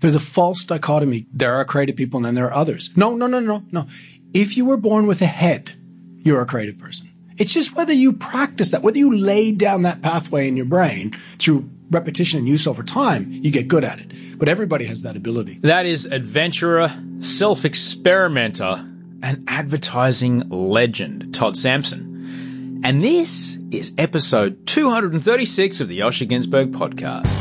There's a false dichotomy. There are creative people and then there are others. No, no, no, no, no. If you were born with a head, you're a creative person. It's just whether you practice that, whether you lay down that pathway in your brain through repetition and use over time, you get good at it. But everybody has that ability. That is adventurer, self experimenter, and advertising legend, Todd Sampson. And this is episode 236 of the Osher Günsberg podcast.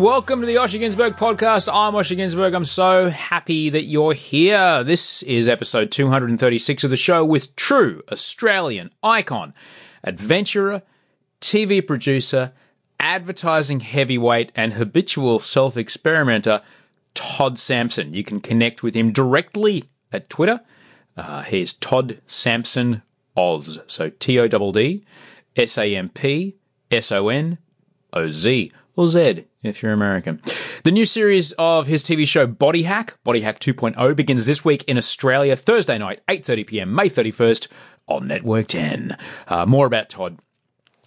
Welcome to the Osher Günsberg podcast. I'm Osher Günsberg. I'm so happy that you're here. This is episode 236 of the show with true Australian icon, adventurer, TV producer, advertising heavyweight, and habitual self experimenter, Todd Sampson. You can connect with him directly at Twitter. Uh, he's Todd Sampson Oz. So T O D D S A M P S O N O Z or Z if you're American. The new series of his TV show Body Hack, Body Hack 2.0 begins this week in Australia, Thursday night, 8:30 p.m., May 31st on Network 10. Uh, more about Todd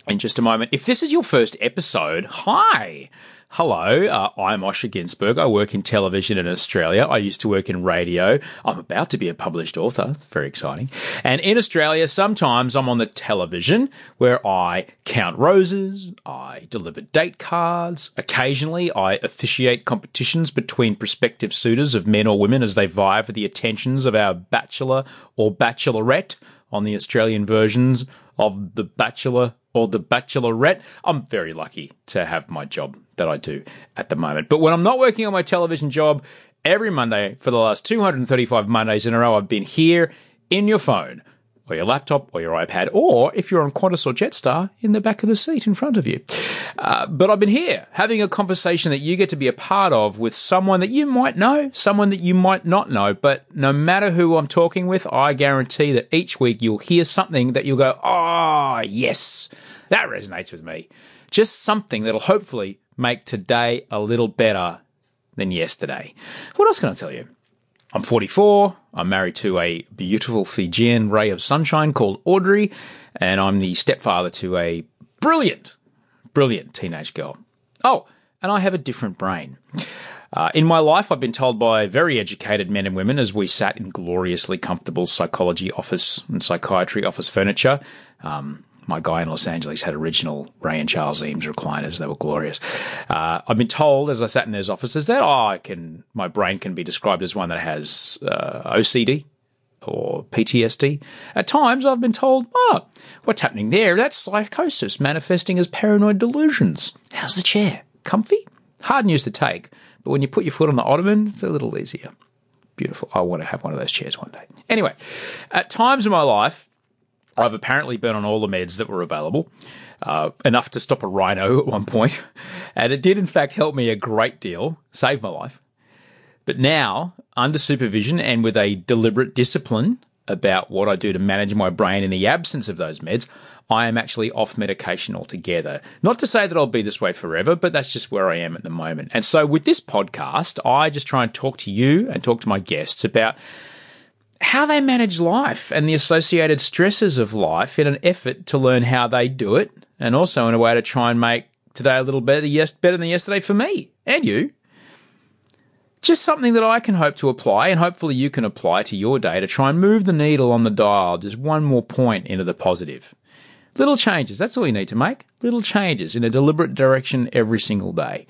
in just a moment. If this is your first episode, hi. Hello, uh, I'm Osher Günsberg. I work in television in Australia. I used to work in radio. I'm about to be a published author. Very exciting. And in Australia, sometimes I'm on the television where I count roses, I deliver date cards. Occasionally, I officiate competitions between prospective suitors of men or women as they vie for the attentions of our bachelor or bachelorette on the Australian versions of The Bachelor or The Bachelorette. I'm very lucky to have my job that I do at the moment. But when I'm not working on my television job, every Monday for the last 235 Mondays in a row, I've been here in your phone or your laptop or your iPad, or if you're on Qantas or Jetstar, in the back of the seat in front of you. Uh, but I've been here having a conversation that you get to be a part of with someone that you might know, someone that you might not know. But no matter who I'm talking with, I guarantee that each week you'll hear something that you'll go, oh, yes, that resonates with me. Just something that'll hopefully make today a little better than yesterday. What else can I tell you? I'm 44. I'm married to a beautiful Fijian ray of sunshine called Audrey, and I'm the stepfather to a brilliant, brilliant teenage girl. Oh, and I have a different brain. Uh, in my life, I've been told by very educated men and women as we sat in gloriously comfortable psychology office and psychiatry office furniture. Um, my guy in Los Angeles had original Ray and Charles Eames recliners. They were glorious. Uh, I've been told as I sat in those offices that oh, I can my brain can be described as one that has uh, OCD or PTSD. At times, I've been told, oh, what's happening there? That's psychosis manifesting as paranoid delusions. How's the chair? Comfy? Hard news to take, but when you put your foot on the ottoman, it's a little easier. Beautiful. I want to have one of those chairs one day. Anyway, at times in my life, I've apparently been on all the meds that were available, uh, enough to stop a rhino at one point, and it did in fact help me a great deal, save my life. But now, under supervision and with a deliberate discipline about what I do to manage my brain in the absence of those meds, I am actually off medication altogether. Not to say that I'll be this way forever, but that's just where I am at the moment. And so with this podcast, I just try and talk to you and talk to my guests about how they manage life and the associated stresses of life in an effort to learn how they do it and also in a way to try and make today a little better, yes, better than yesterday for me and you. Just something that I can hope to apply and hopefully you can apply to your day to try and move the needle on the dial just one more point into the positive. Little changes. That's all you need to make. Little changes in a deliberate direction every single day.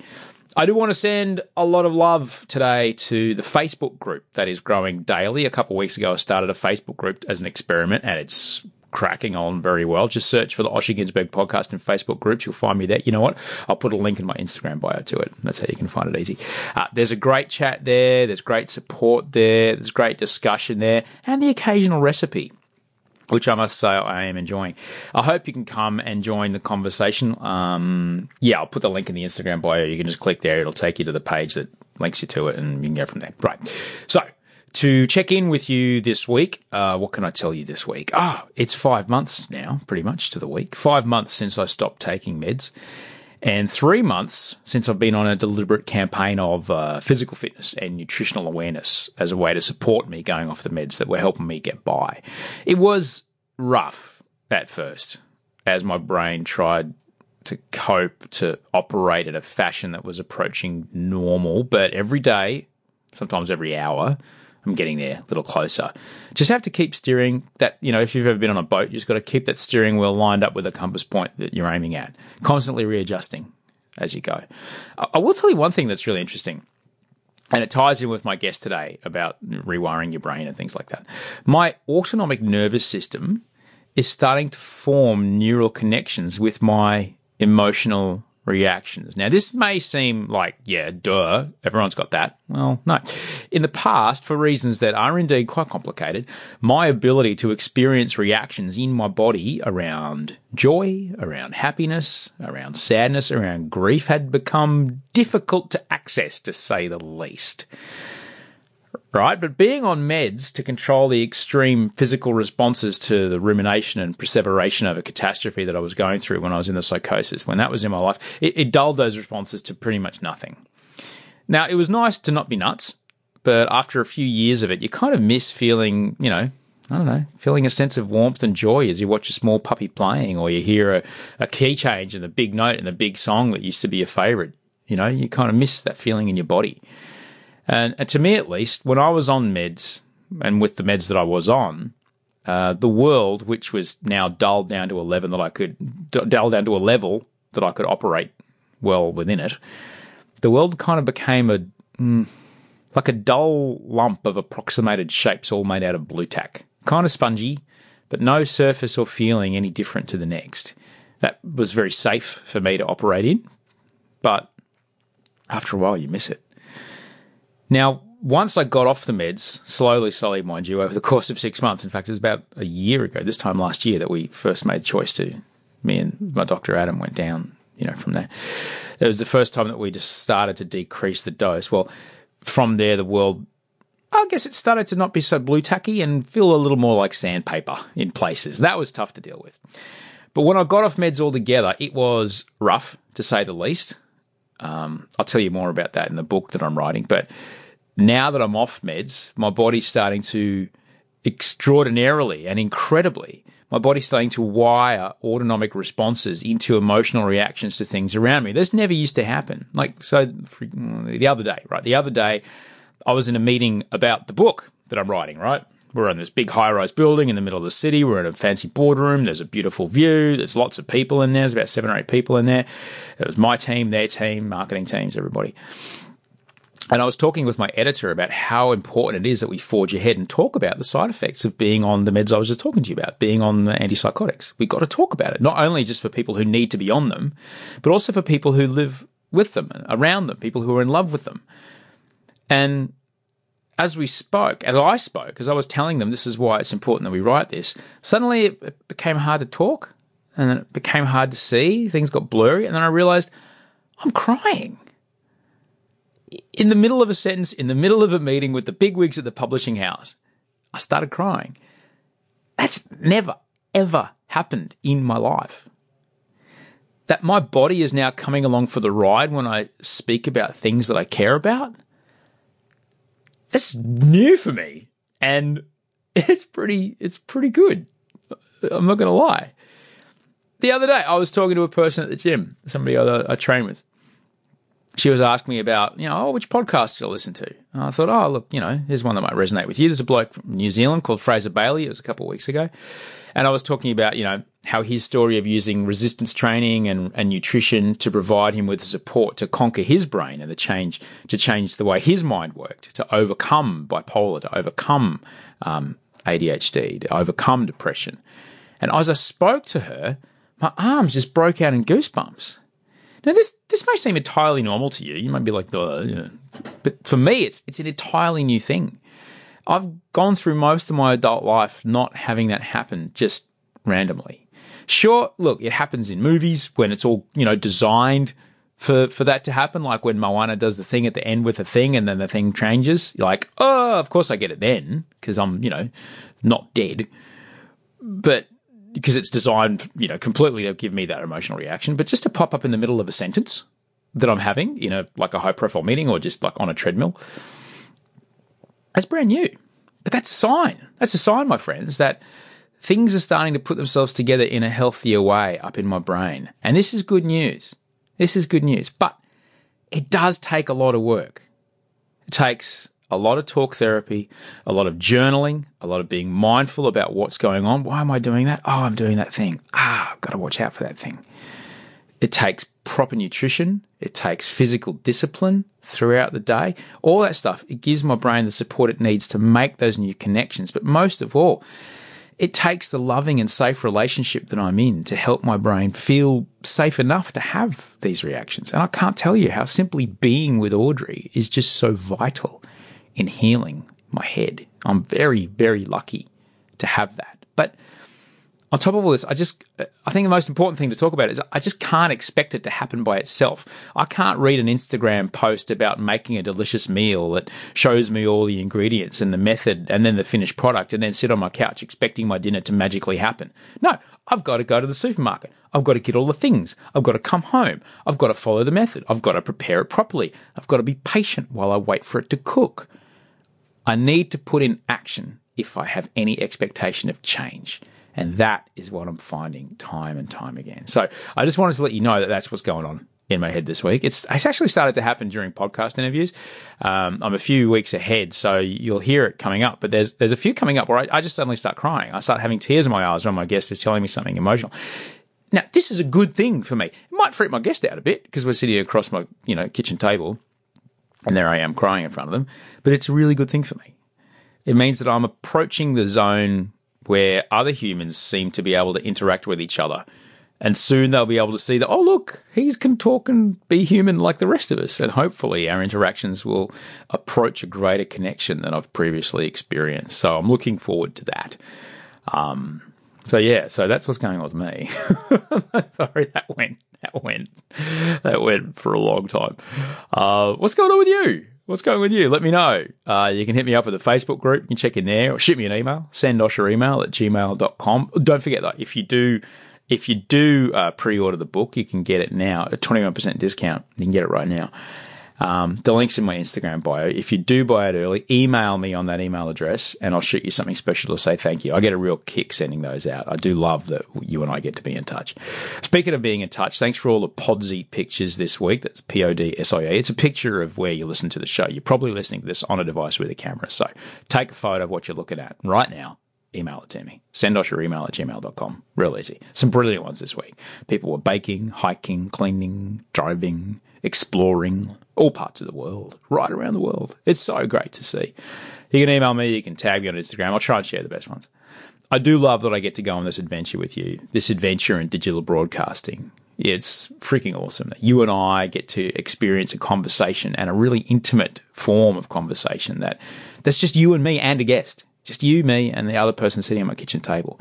I do want to send a lot of love today to the Facebook group that is growing daily. A couple weeks ago, I started a Facebook group as an experiment and it's cracking on very well. Just search for the Osher Günsberg podcast in Facebook groups. You'll find me there. You know what? I'll put a link in my Instagram bio to it. That's how you can find it easy. Uh, there's a great chat there. There's great support there. There's great discussion there and the occasional recipe which I must say I am enjoying. I hope you can come and join the conversation. Um, yeah, I'll put the link in the Instagram bio. You can just click there. It'll take you to the page that links you to it and you can go from there. Right. So to check in with you this week, uh, what can I tell you this week? Ah, oh, it's five months now, pretty much to the week. Five months since I stopped taking meds and three months since I've been on a deliberate campaign of uh, physical fitness and nutritional awareness as a way to support me going off the meds that were helping me get by. It was rough at first as my brain tried to cope to operate in a fashion that was approaching normal, but every day, sometimes every hour, I'm getting there a little closer. Just have to keep steering that, you know, if you've ever been on a boat, you just got to keep that steering wheel lined up with a compass point that you're aiming at, constantly readjusting as you go. I will tell you one thing that's really interesting. And it ties in with my guest today about rewiring your brain and things like that. My autonomic nervous system is starting to form neural connections with my emotional reactions. Now, this may seem like, yeah, duh, everyone's got that. Well, no. In the past, for reasons that are indeed quite complicated, my ability to experience reactions in my body around joy, around happiness, around sadness, around grief had become difficult to access, to say the least right? But being on meds to control the extreme physical responses to the rumination and perseveration of a catastrophe that I was going through when I was in the psychosis, when that was in my life, it, it dulled those responses to pretty much nothing. Now, it was nice to not be nuts, but after a few years of it, you kind of miss feeling, you know, I don't know, feeling a sense of warmth and joy as you watch a small puppy playing or you hear a, a key change in the big note in the big song that used to be your favorite. You know, you kind of miss that feeling in your body. And, and to me, at least, when I was on meds and with the meds that I was on, uh, the world, which was now dulled down to a level that I could dull down to a level that I could operate well within it, the world kind of became a mm, like a dull lump of approximated shapes, all made out of Blu Tack, kind of spongy, but no surface or feeling any different to the next. That was very safe for me to operate in, but after a while, you miss it. Now, once I got off the meds, slowly, slowly, mind you, over the course of six months, in fact, it was about a year ago, this time last year, that we first made the choice to, me and my doctor Adam went down, you know, from there. It was the first time that we just started to decrease the dose. Well, from there, the world, I guess it started to not be so blue tacky and feel a little more like sandpaper in places. That was tough to deal with. But when I got off meds altogether, it was rough, to say the least. Um, I'll tell you more about that in the book that I'm writing. But now that I'm off meds, my body's starting to extraordinarily and incredibly, my body's starting to wire autonomic responses into emotional reactions to things around me. This never used to happen. Like, so the other day, right? The other day, I was in a meeting about the book that I'm writing, right? We're in this big high rise building in the middle of the city. We're in a fancy boardroom. There's a beautiful view. There's lots of people in there. There's about seven or eight people in there. It was my team, their team, marketing teams, everybody. And I was talking with my editor about how important it is that we forge ahead and talk about the side effects of being on the meds I was just talking to you about, being on the antipsychotics. We've got to talk about it, not only just for people who need to be on them, but also for people who live with them, around them, people who are in love with them. And as we spoke, as I spoke, as I was telling them this is why it's important that we write this, suddenly it became hard to talk and then it became hard to see. Things got blurry. And then I realized I'm crying in the middle of a sentence, in the middle of a meeting with the bigwigs at the publishing house, I started crying. That's never, ever happened in my life. That my body is now coming along for the ride when I speak about things that I care about. That's new for me. And it's pretty, it's pretty good. I'm not going to lie. The other day, I was talking to a person at the gym, somebody I, I train with she was asking me about, you know, oh, which podcast did I listen to? And I thought, oh, look, you know, here's one that might resonate with you. There's a bloke from New Zealand called Fraser Bailey. It was a couple of weeks ago. And I was talking about, you know, how his story of using resistance training and, and nutrition to provide him with support to conquer his brain and the change, to change the way his mind worked, to overcome bipolar, to overcome um, ADHD, to overcome depression. And as I spoke to her, my arms just broke out in goosebumps. Now, this this may seem entirely normal to you. You might be like, oh, you but for me, it's it's an entirely new thing. I've gone through most of my adult life not having that happen just randomly. Sure, look, it happens in movies when it's all you know designed for for that to happen. Like when Moana does the thing at the end with the thing, and then the thing changes. You're like, oh, of course I get it then because I'm you know not dead. But because it's designed, you know, completely to give me that emotional reaction, but just to pop up in the middle of a sentence that I'm having in a like a high profile meeting or just like on a treadmill. That's brand new. But that's a sign. That's a sign, my friends, that things are starting to put themselves together in a healthier way up in my brain. And this is good news. This is good news. But it does take a lot of work. It takes a lot of talk therapy, a lot of journaling, a lot of being mindful about what's going on. Why am I doing that? Oh, I'm doing that thing. Ah, I've got to watch out for that thing. It takes proper nutrition. It takes physical discipline throughout the day. All that stuff. It gives my brain the support it needs to make those new connections. But most of all, it takes the loving and safe relationship that I'm in to help my brain feel safe enough to have these reactions. And I can't tell you how simply being with Audrey is just so vital in healing my head. I'm very, very lucky to have that. But on top of all this, I just, I think the most important thing to talk about is I just can't expect it to happen by itself. I can't read an Instagram post about making a delicious meal that shows me all the ingredients and the method and then the finished product and then sit on my couch expecting my dinner to magically happen. No, I've got to go to the supermarket. I've got to get all the things. I've got to come home. I've got to follow the method. I've got to prepare it properly. I've got to be patient while I wait for it to cook. I need to put in action if I have any expectation of change. And that is what I'm finding time and time again. So I just wanted to let you know that that's what's going on in my head this week. It's, it's actually started to happen during podcast interviews. Um, I'm a few weeks ahead, so you'll hear it coming up. But there's there's a few coming up where I, I just suddenly start crying. I start having tears in my eyes when my guest is telling me something emotional. Now, this is a good thing for me. It might freak my guest out a bit because we're sitting across my you know kitchen table and there I am crying in front of them. But it's a really good thing for me. It means that I'm approaching the zone where other humans seem to be able to interact with each other. And soon they'll be able to see that, oh, look, he can talk and be human like the rest of us. And hopefully our interactions will approach a greater connection than I've previously experienced. So I'm looking forward to that. Um, so yeah, so that's what's going on with me. Sorry, that went that went that went for a long time. Uh, what's going on with you? What's going on with you? Let me know. Uh, you can hit me up at the Facebook group. You can check in there or shoot me an email. Send us your email at gmail.com. Don't forget that if you do if you do uh, pre-order the book, you can get it now at 21% discount. You can get it right now. Um, the link's in my Instagram bio. If you do buy it early, email me on that email address and I'll shoot you something special to say thank you. I get a real kick sending those out. I do love that you and I get to be in touch. Speaking of being in touch, thanks for all the Podsia pictures this week. That's P O D S I A. It's a picture of where you listen to the show. You're probably listening to this on a device with a camera. So take a photo of what you're looking at right now email it to me. Send us your email at gmail.com. Real easy. Some brilliant ones this week. People were baking, hiking, cleaning, driving, exploring all parts of the world, right around the world. It's so great to see. You can email me, you can tag me on Instagram. I'll try and share the best ones. I do love that I get to go on this adventure with you, this adventure in digital broadcasting. It's freaking awesome that you and I get to experience a conversation and a really intimate form of conversation that that's just you and me and a guest. Just you, me, and the other person sitting at my kitchen table.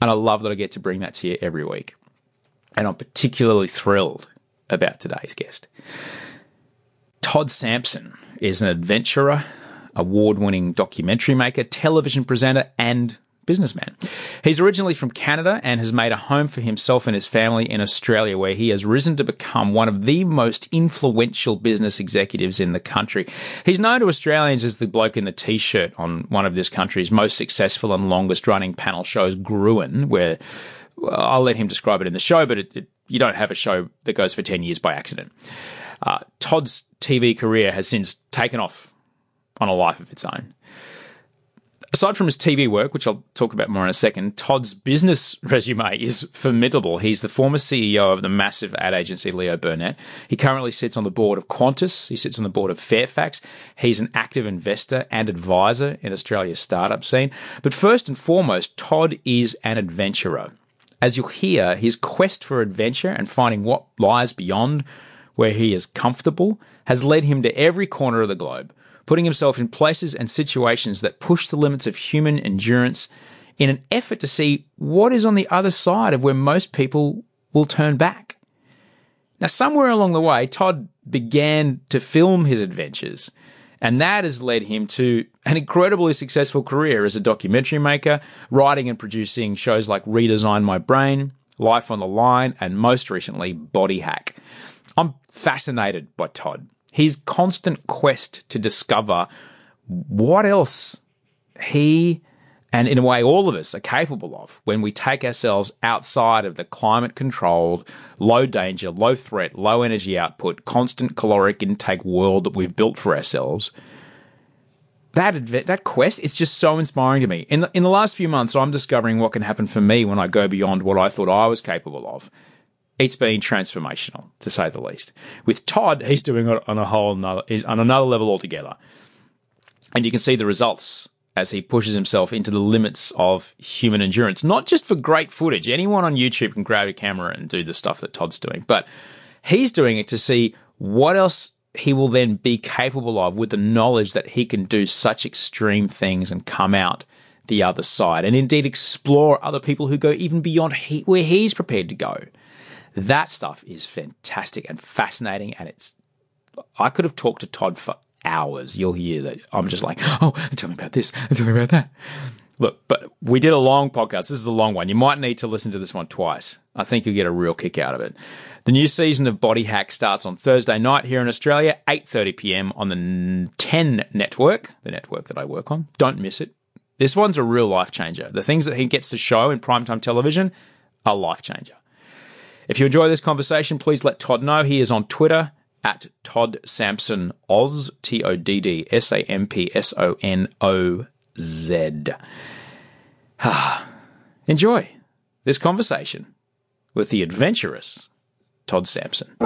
And I love that I get to bring that to you every week. And I'm particularly thrilled about today's guest. Todd Sampson is an adventurer, award winning documentary maker, television presenter, and businessman. He's originally from Canada and has made a home for himself and his family in Australia, where he has risen to become one of the most influential business executives in the country. He's known to Australians as the bloke in the t shirt on one of this country's most successful and longest running panel shows, Gruen, where well, I'll let him describe it in the show, but it, it, you don't have a show that goes for 10 years by accident. Uh, Todd's TV career has since taken off on a life of its own. Aside from his TV work, which I'll talk about more in a second, Todd's business resume is formidable. He's the former CEO of the massive ad agency Leo Burnett. He currently sits on the board of Qantas. He sits on the board of Fairfax. He's an active investor and advisor in Australia's startup scene. But first and foremost, Todd is an adventurer. As you'll hear, his quest for adventure and finding what lies beyond where he is comfortable has led him to every corner of the globe putting himself in places and situations that push the limits of human endurance in an effort to see what is on the other side of where most people will turn back. Now, somewhere along the way, Todd began to film his adventures, and that has led him to an incredibly successful career as a documentary maker, writing and producing shows like Redesign My Brain, Life on the Line, and most recently, Body Hack. I'm fascinated by Todd his constant quest to discover what else he and in a way all of us are capable of when we take ourselves outside of the climate controlled, low danger, low threat, low energy output, constant caloric intake world that we've built for ourselves. That that quest is just so inspiring to me. In the, in the last few months, I'm discovering what can happen for me when I go beyond what I thought I was capable of it's been transformational to say the least. With Todd, he's doing it on a whole another, on another level altogether, and you can see the results as he pushes himself into the limits of human endurance. Not just for great footage. Anyone on YouTube can grab a camera and do the stuff that Todd's doing, but he's doing it to see what else he will then be capable of with the knowledge that he can do such extreme things and come out the other side, and indeed explore other people who go even beyond he, where he's prepared to go. That stuff is fantastic and fascinating. And it's, I could have talked to Todd for hours. You'll hear that I'm just like, oh, tell me about this, tell me about that. Look, but we did a long podcast. This is a long one. You might need to listen to this one twice. I think you'll get a real kick out of it. The new season of Body Hack starts on Thursday night here in Australia, 8:30 p.m. on the 10 network, the network that I work on. Don't miss it. This one's a real life changer. The things that he gets to show in primetime television are life changer. If you enjoy this conversation, please let Todd know. He is on Twitter at Todd Sampson Oz, T O D D S A M P S O N O Z. Enjoy this conversation with the adventurous Todd Sampson.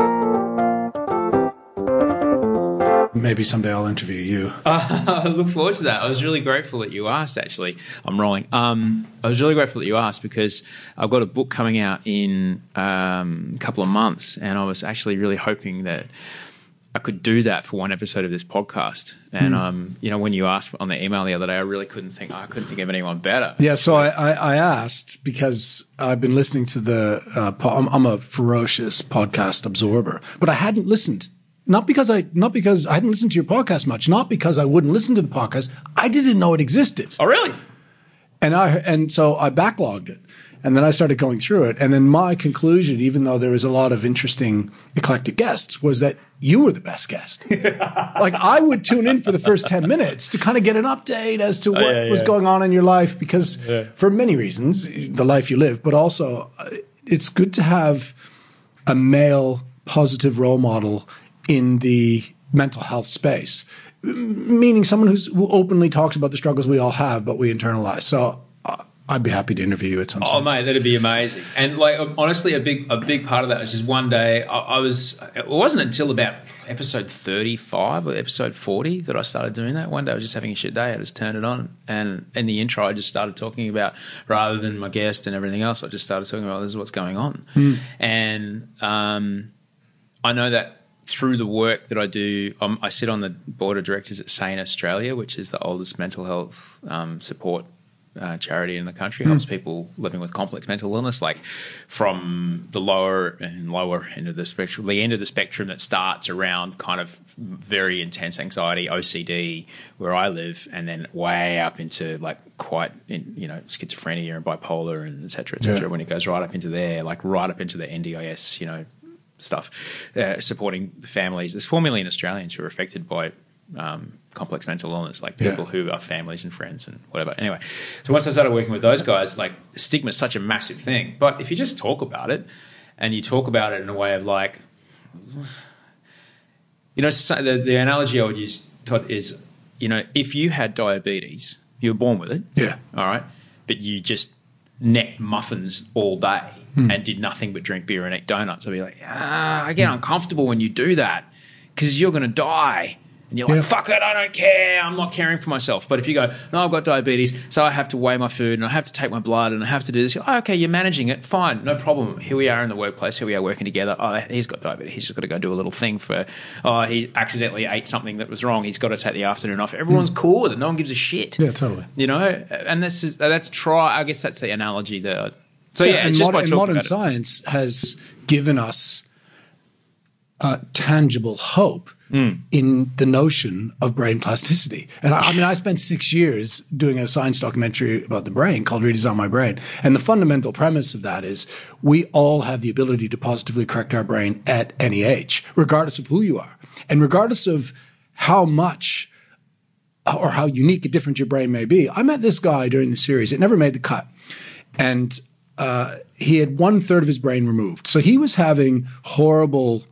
Maybe someday I'll interview you. Uh, I look forward to that. I was really grateful that you asked. Actually, I'm rolling. Um, I was really grateful that you asked because I've got a book coming out in um, a couple of months, and I was actually really hoping that I could do that for one episode of this podcast. And mm. um, you know, when you asked on the email the other day, I really couldn't think. I couldn't think of anyone better. Yeah, so I, I, I asked because I've been listening to the. Uh, po- I'm, I'm a ferocious podcast absorber, but I hadn't listened not because I not because I hadn't listened to your podcast much, not because I wouldn't listen to the podcast. I didn't know it existed. Oh, really? And I and so I backlogged it. And then I started going through it. And then my conclusion, even though there was a lot of interesting eclectic guests, was that you were the best guest. like I would tune in for the first 10 minutes to kind of get an update as to oh, what oh, yeah, was yeah. going on in your life because yeah. for many reasons, the life you live, but also uh, it's good to have a male positive role model in the mental health space, meaning someone who's, who openly talks about the struggles we all have, but we internalize. So uh, I'd be happy to interview you at some. Oh, mate, that'd be amazing. And like, honestly, a big a big part of that was just one day I, I was. It wasn't until about episode thirty five or episode forty that I started doing that. One day I was just having a shit day. I just turned it on, and in the intro, I just started talking about rather than my guest and everything else. I just started talking about this is what's going on, mm. and um, I know that through the work that I do, um, I sit on the board of directors at Sane Australia, which is the oldest mental health um, support uh, charity in the country. Mm. Helps people living with complex mental illness, like from the lower and lower end of the spectrum, the end of the spectrum that starts around kind of very intense anxiety, OCD, where I live, and then way up into like quite, in, you know, schizophrenia and bipolar and et cetera, et cetera. Yeah. When it goes right up into there, like right up into the NDIS, you know, stuff, uh, supporting the families. There's four million Australians who are affected by um, complex mental illness, like people yeah. who are families and friends and whatever. Anyway, so once I started working with those guys, like stigma is such a massive thing. But if you just talk about it, and you talk about it in a way of like, You know, so the, the analogy I would use, Todd, is you know, if you had diabetes, you were born with it. Yeah. All right. But you just necked muffins all day Hmm. and did nothing but drink beer and eat donuts. I'd be like, ah, I get uncomfortable when you do that because you're going to die. And you're like, Yeah. fuck it, I don't care. I'm not caring for myself. But if you go, no, I've got diabetes, so I have to weigh my food and I have to take my blood and I have to do this. You're, oh, okay, you're managing it. Fine, no problem. Here we are in the workplace. Here we are working together. Oh, he's got diabetes. He's just got to go do a little thing for, oh, he accidentally ate something that was wrong. He's got to take the afternoon off. Everyone's cool with it. No one gives a shit. Yeah, totally. You know, and this is, that's try, I guess that's the analogy that, so yeah, and it's just mod- by and modern about it. science has given us uh, tangible hope Hmm. in the notion of brain plasticity. And I, I mean, I spent six years doing a science documentary about the brain called Redesign My Brain. And the fundamental premise of that is we all have the ability to positively correct our brain at any age, regardless of who you are. And regardless of how much or how unique and different your brain may be. I met this guy during the series. It never made the cut. And uh, he had one third of his brain removed. So he was having horrible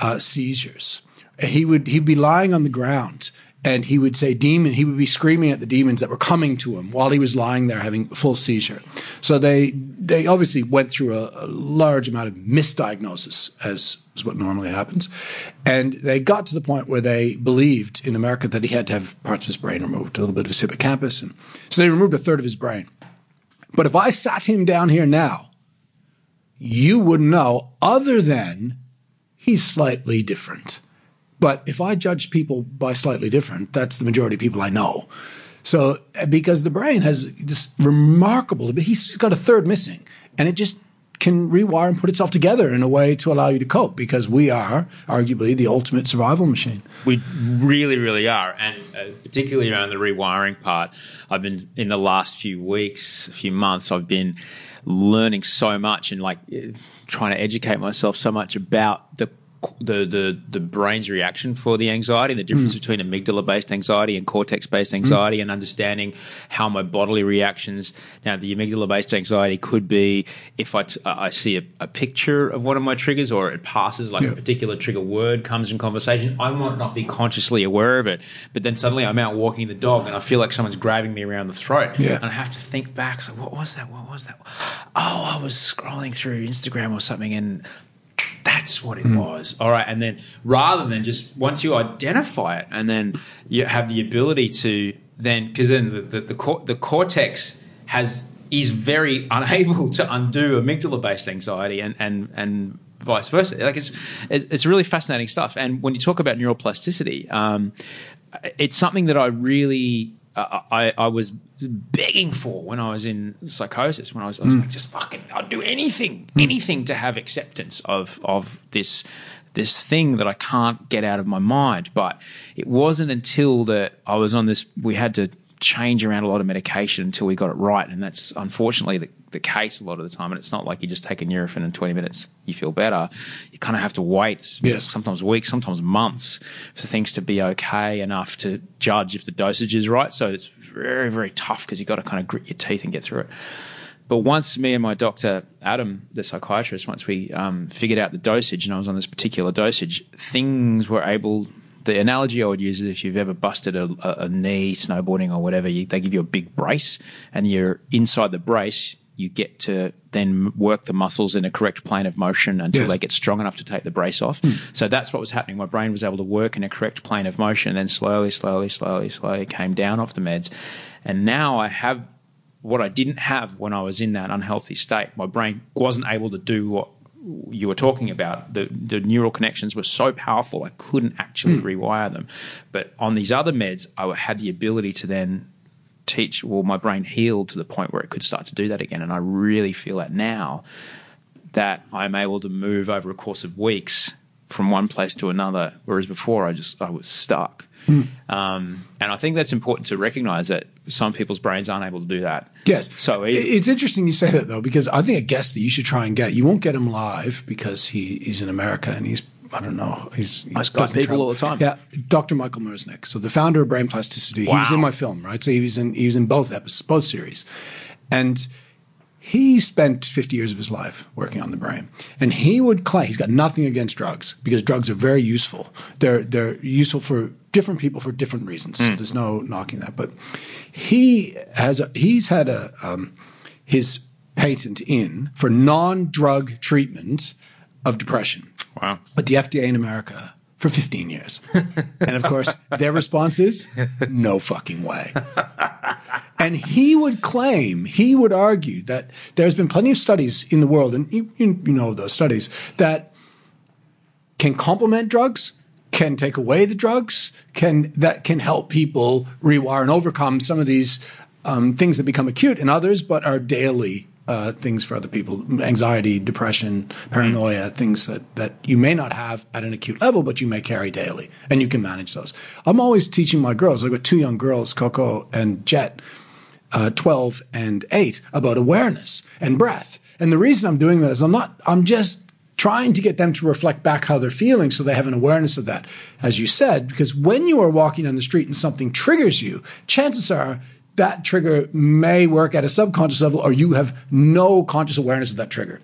uh, seizures. He would he'd be lying on the ground and he would say demon. He would be screaming at the demons that were coming to him while he was lying there having full seizure. So they they obviously went through a, a large amount of misdiagnosis as is what normally happens, and they got to the point where they believed in America that he had to have parts of his brain removed, a little bit of his hippocampus, and so they removed a third of his brain. But if I sat him down here now, you wouldn't know other than he's slightly different. But if I judge people by slightly different, that's the majority of people I know. So uh, because the brain has this remarkable, he's got a third missing, and it just can rewire and put itself together in a way to allow you to cope. Because we are arguably the ultimate survival machine. We really, really are, and uh, particularly around the rewiring part. I've been in the last few weeks, a few months. I've been learning so much and like uh, trying to educate myself so much about the the the the brain's reaction for the anxiety, the difference hmm. between amygdala based anxiety and cortex based hmm. anxiety, and understanding how my bodily reactions. Now, the amygdala based anxiety could be if I, t- I see a, a picture of one of my triggers, or it passes like a particular trigger word comes in conversation. I might not be consciously aware of it, but then suddenly I'm out walking the dog and I feel like someone's grabbing me around the throat, Yeah. and I have to think back. So, what was that? What was that? Oh, I was scrolling through Instagram or something, and that's what it was. All right. And then rather than just once you identify it and then you have the ability to then, because then the, the, the, cor- the cortex has, is very unable to undo amygdala based anxiety and, and, and vice versa. Like it's, it's really fascinating stuff. And when you talk about neuroplasticity, um, it's something that I really I, I was begging for when I was in psychosis. When I was, I was mm. like, just fucking, I'd do anything, mm. anything to have acceptance of of this this thing that I can't get out of my mind. But it wasn't until that I was on this. We had to change around a lot of medication until we got it right, and that's unfortunately the, the case a lot of the time. And it's not like you just take a Nurofen in twenty minutes you feel better. You kind of have to wait Yes. sometimes weeks, sometimes months for things to be okay enough to judge if the dosage is right. So it's very, very tough because you've got to kind of grit your teeth and get through it. But once me and my doctor, Adam, the psychiatrist, once we um, figured out the dosage and I was on this particular dosage, things were able. The analogy I would use is if you've ever busted a, a, a knee snowboarding or whatever, you, they give you a big brace and you're inside the brace, you get to then work the muscles in a correct plane of motion until Yes. they get strong enough to take the brace off. Hmm. So that's what was happening. My brain was able to work in a correct plane of motion, and then slowly, slowly, slowly, slowly came down off the meds. And now I have what I didn't have when I was in that unhealthy state. My brain wasn't able to do what you were talking about. The the neural connections were so powerful I couldn't actually hmm. rewire them. But on these other meds, I had the ability to then teach well my brain healed to the point where it could start to do that again. And i really feel that now that i'm able to move over a course of weeks from one place to another whereas before i just i was stuck. Um, and i think that's important to recognize that some people's brains aren't able to do that Yes. so it, it's interesting you say that though, because I think a guest that you should try and get, you won't get him live because he, he's in America and he's, I don't know, he's, he's I doesn't people travel. all the time. Yeah. Dr. Michael Merzenich. So the founder of Brain Plasticity. He was in my film, right? So he was in, he was in both episodes, both series. And he spent 50 years of his life working on the brain. And he would claim he's got nothing against drugs because drugs are very useful. They're, they're useful for different people for different reasons. So there's no knocking that. But he has a, he's had a um, his patent in for non-drug treatment of depression. Wow. But the FDA in America for 15 years. and of course, their response is no fucking way. And he would claim, he would argue that there's been plenty of studies in the world, and you, you, you know those studies, that can complement drugs, can take away the drugs, can that can help people rewire and overcome some of these um, things that become acute in others, but are daily uh, things for other people: anxiety, depression, paranoia, things that that you may not have at an acute level, but you may carry daily, and you can manage those. I'm always teaching my girls. I've got two young girls, Coco and Jet uh, 12 and 8 about awareness and breath. And the reason I'm doing that is I'm not, I'm just trying to get them to reflect back how they're feeling so they have an awareness of that, as you said, because when you are walking down the street and something triggers you, chances are that trigger may work at a subconscious level or you have no conscious awareness of that trigger.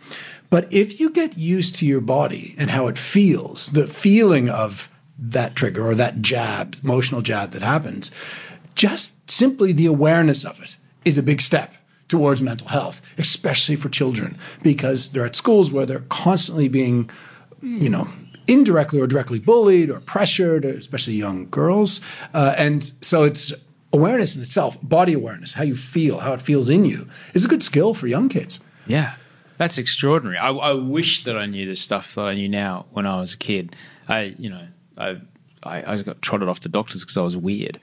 But if you get used to your body and how it feels, the feeling of that trigger or that jab, emotional jab that happens, just simply the awareness of it is a big step towards mental health, especially for children, because they're at schools where they're constantly being, you know, indirectly or directly bullied or pressured, especially young girls. Uh, and so it's awareness in itself, body awareness, how you feel, how it feels in you, is a good skill for young kids. Yeah, that's extraordinary. I, I wish that I knew the stuff that I knew now when I was a kid. I, you know, I. I, I got trotted off to doctors because I was weird,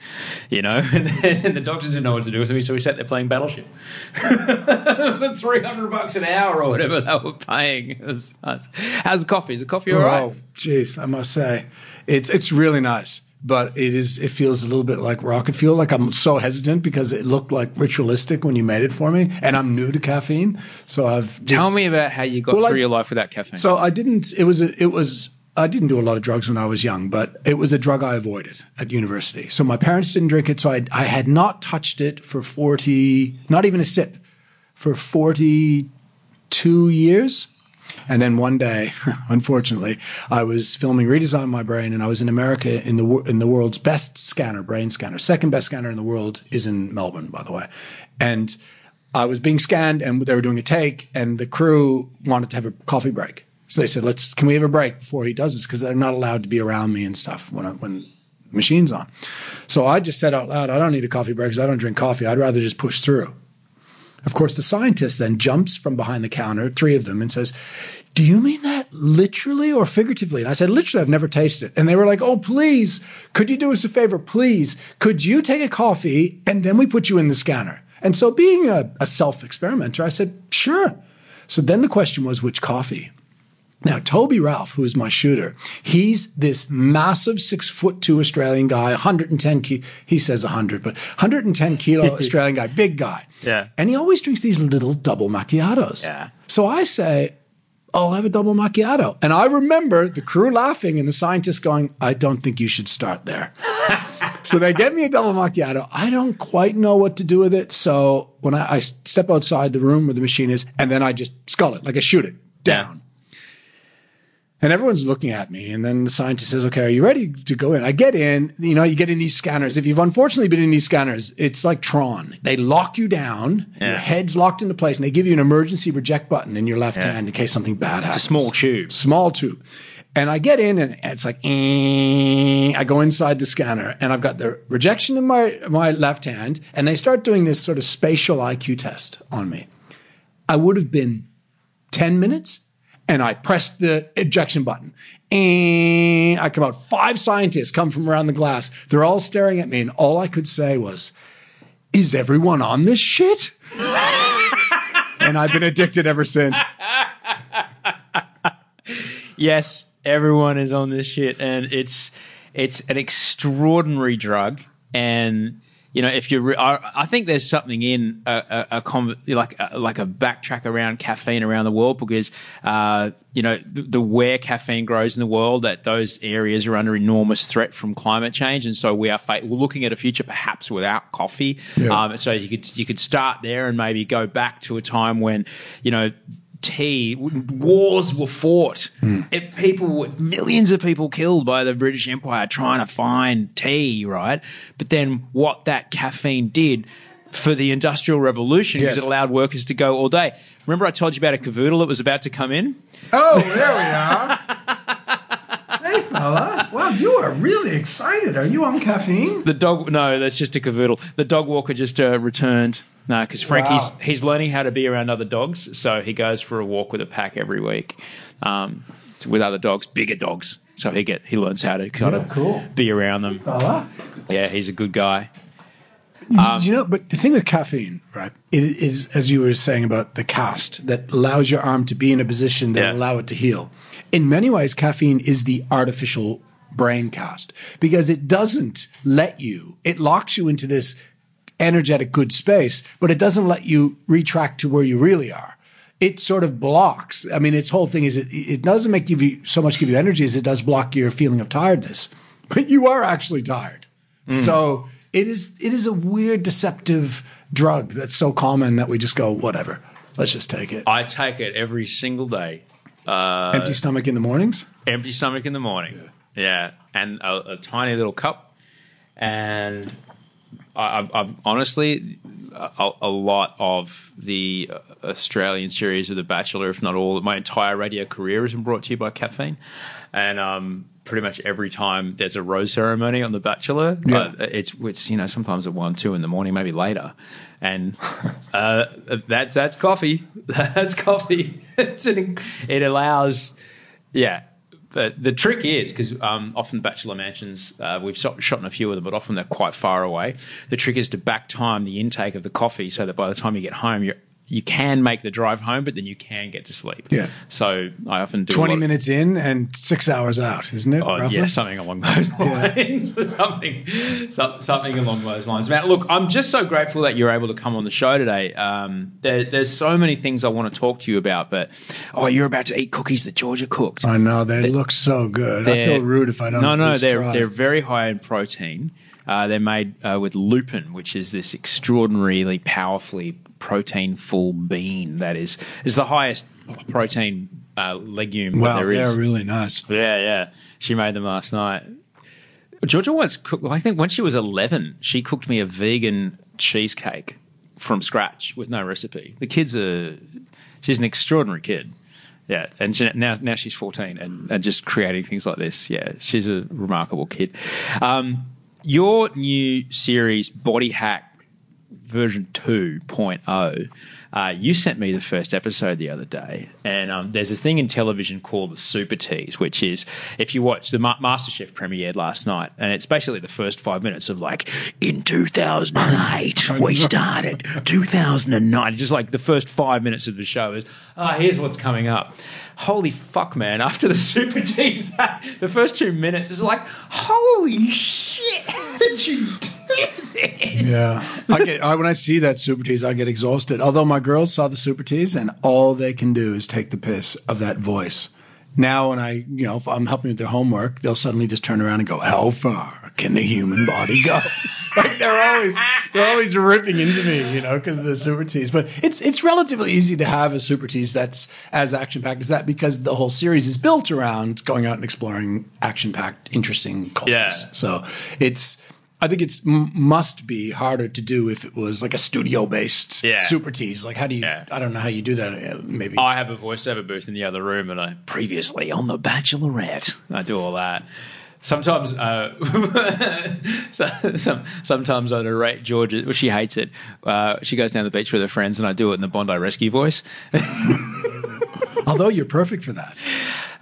you know, and, and the doctors didn't know what to do with me, so we sat there playing Battleship. for Three hundred bucks an hour or whatever they were paying. It was nuts. How's the coffee? Is the coffee all right? Oh, jeez, I must say, it's it's really nice, but it is it feels a little bit like rocket fuel. Like I'm so hesitant because it looked like ritualistic when you made it for me, and I'm new to caffeine, so I've Tell me about how you got Well, through I- your life without caffeine. So I didn't. It was. A, it was. I didn't do a lot of drugs when I was young, but it was a drug I avoided at university. So my parents didn't drink it, so I, I had not touched it for forty, not even a sip, for forty-two years. And then one day, unfortunately, I was filming Redesign My Brain, and I was in America in the in the world's best scanner, brain scanner. Second best scanner in the world is in Melbourne, by the way. And I was being scanned, and they were doing a take, and the crew wanted to have a coffee break. So they said, "Let's can we have a break before he does this?" Because they're not allowed to be around me and stuff when I, when machine's on. So I just said out loud, "I don't need a coffee break because I don't drink coffee. I'd rather just push through." Of course, the scientist then jumps from behind the counter, three of them, and says, Do you mean that literally or figuratively? And I said, Literally, I've never tasted it. And they were like, Oh, please, could you do us a favor? Please, could you take a coffee and then we put you in the scanner? And so, being a, a self experimenter, I said, Sure. So then the question was, which coffee? Now, Toby Ralph, who is my shooter, he's this massive six foot two Australian guy, 110 kilo, he says 100, but 110 kilo Australian guy, big guy. Yeah. And he always drinks these little double macchiatos. Yeah. So I say, I'll have a double macchiato. And I remember the crew laughing and the scientists going, I don't think you should start there. so they get me a double macchiato. I don't quite know what to do with it. So when I, I step outside the room where the machine is, and then I just skull it, like I shoot it down. And everyone's looking at me. And then the scientist says, okay, are you ready to go in? I get in, you know, you get in these scanners. If you've unfortunately been in these scanners, it's like Tron. They lock you down, yeah. your head's locked into place, and they give you an emergency reject button in your left hand in case something bad happens. It's a small tube. Small tube. And I get in and it's like, eh. I go inside the scanner and I've got the rejection in my, my left hand and they start doing this sort of spatial IQ test on me. I would have been 10 minutes and I pressed the ejection button. And I come out. Five scientists come from around the glass. They're all staring at me. And all I could say was, Is everyone on this shit? and I've been addicted ever since. yes, everyone is on this shit, and it's it's an extraordinary drug, and you know, if you're, re- I, I think there's something in a, a, a con- like a, like a backtrack around caffeine around the world because, uh, you know, the, the where caffeine grows in the world, that those areas are under enormous threat from climate change, and so we are fa- we're looking at a future perhaps without coffee. Yeah. Um, so you could you could start there and maybe go back to a time when, you know. Tea wars were fought. Hmm. It, people, were- millions of people killed by the British Empire trying to find tea, right? But then what that caffeine did for the Industrial Revolution Yes. is it allowed workers to go all day. Remember, I told you about a cavoodle that was about to come in. Oh, there we are. hey, fella. Wow, you are really excited. Are you on caffeine? The dog, no, that's just a cavoodle. The dog walker just uh, returned. No, because Frankie's Wow. he's learning how to be around other dogs, so he goes for a walk with a pack every week, um, with other dogs, bigger dogs. So he get he learns how to kind Yeah, of cool. be around them. Fella. Yeah, he's a good guy. Do you know, but the thing with caffeine, right, it is, as you were saying about the cast that allows your arm to be in a position that Yeah. allow it to heal. In many ways, caffeine is the artificial brain cast because it doesn't let you, it locks you into this energetic good space, but it doesn't let you retract to where you really are. It sort of blocks. I mean, its whole thing is it, it doesn't make you so much give you energy as it does block your feeling of tiredness. But you are actually tired. Hmm. So it is it is a weird, deceptive drug that's so common that we just go, whatever. Let's just take it. I take it every single day. Empty stomach in the mornings. empty stomach in the morning. Yeah, and a, a tiny little cup, and I, I've, I've honestly a, a lot of the uh, Australian series of The Bachelor, if not all, my entire radio career has been brought to you by caffeine, and um, pretty much every time there's a rose ceremony on The Bachelor, Yeah. uh, it's it's you know sometimes at one, two in the morning, maybe later, and uh, that's that's coffee. That's coffee. it's an, it allows, yeah. But the trick is because um, often bachelor mansions, uh, we've shot, shot in a few of them, but often they're quite far away. The trick is to back time the intake of the coffee so that by the time you get home, you you can make the drive home, but then you can get to sleep. Yeah. So I often do Twenty of- minutes in and six hours out, isn't it? Oh, roughly? yeah, something along those lines. something, some, something along those lines. Matt, look, I'm just so grateful that you're able to come on the show today. Um, there, there's so many things I want to talk to you about, but oh, you're about to eat cookies that Georgia cooked. I know they look so good. I feel rude if I don't. No, no, they're try. they're very high in protein. Uh, they're made uh, with lupin, which is this extraordinarily powerfully protein-full bean that is is the highest protein uh, legume wow, that there is. they're really nice. Yeah, yeah. She made them last night. Georgia once cooked, I think when she was 11, she cooked me a vegan cheesecake from scratch with no recipe. The kid's are. she's an extraordinary kid. Yeah. And she, now, now she's 14 and, and just creating things like this. Yeah. She's a remarkable kid. Um, your new series, Body Hack version 2.0. Uh, you sent me the first episode the other day, and um, there's this thing in television called the Super Tease, which is if you watch the Ma- MasterChef premiered last night, and it's basically the first five minutes of like in 2008 we started 2009, just like the first five minutes of the show is ah here's what's coming up. Holy fuck, man! After the Super Tease, the first two minutes is like holy shit! Did you? Yeah, I get I, when I see that super tease, I get exhausted. Although my girls saw the super tease, and all they can do is take the piss of that voice. Now, when I, you know, if I'm helping with their homework, they'll suddenly just turn around and go, "How far can the human body go?" like they're always they're always ripping into me, you know, because of the super tease. But it's it's relatively easy to have a super tease that's as action packed as that because the whole series is built around going out and exploring action packed, interesting cultures. Yeah. So it's. I think it's m- must be harder to do if it was like a studio based Yeah. super tease. Like, how do you? Yeah. I don't know how you do that. uh, Maybe I have a voiceover booth in the other room, and I previously on The Bachelorette. I do all that. Sometimes, uh, so, some, sometimes I narrate Georgia. Well, she hates it. Uh, she goes down the beach with her friends, and I do it in the Bondi Rescue voice. although you're perfect for that.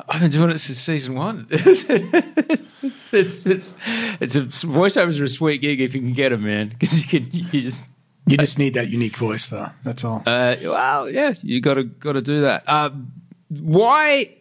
I've been doing it since season one. it's, it's, it's, it's, it's a voiceovers are a sweet gig if you can get them, man, because you can you just You just need that unique voice, though. That's all. Uh, well, yeah, you got to got to do that. Um, why?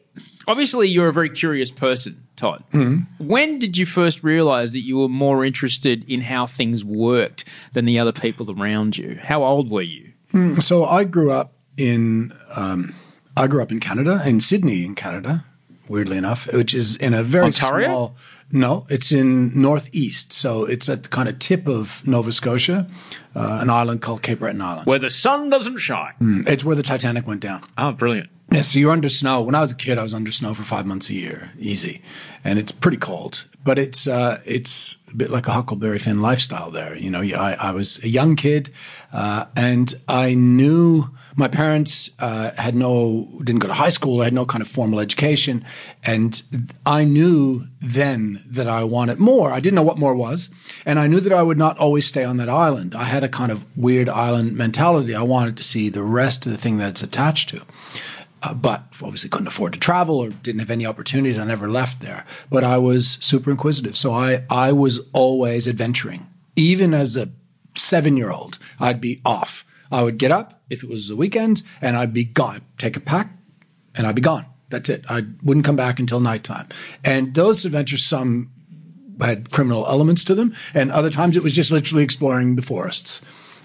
Obviously, you're a very curious person. Todd. Mm-hmm. When did you first realize that you were more interested in how things worked than the other people around you? How old were you? So I grew up in um, I grew up in Canada, in Sydney, in Canada. Weirdly enough, which is in a very Ontario? small. No, it's in northeast, so it's at the kind of tip of Nova Scotia, uh, an island called Cape Breton Island. Where the sun doesn't shine. It's where the Titanic went down. Oh, brilliant. Yeah, so you're under snow. When I was a kid, I was under snow for five months a year, easy, and it's pretty cold. But it's uh, it's a bit like a Huckleberry Finn lifestyle there. You know, I, I was a young kid, uh, and I knew my parents uh, had no didn't go to high school. I had no kind of formal education, and I knew then that I wanted more. I didn't know what more was, and I knew that I would not always stay on that island. I had a kind of weird island mentality. I wanted to see the rest of the thing that it's attached to uh, but obviously couldn't afford to travel or didn't have any opportunities. I never left there, but I was super inquisitive. So I, I was always adventuring. Even as a seven year old, I'd be off. I would get up if it was the weekend and I'd be gone, take a pack and I'd be gone. That's it. I wouldn't come back until nighttime. And those adventures, some had criminal elements to them, and other times it was just literally exploring the forests.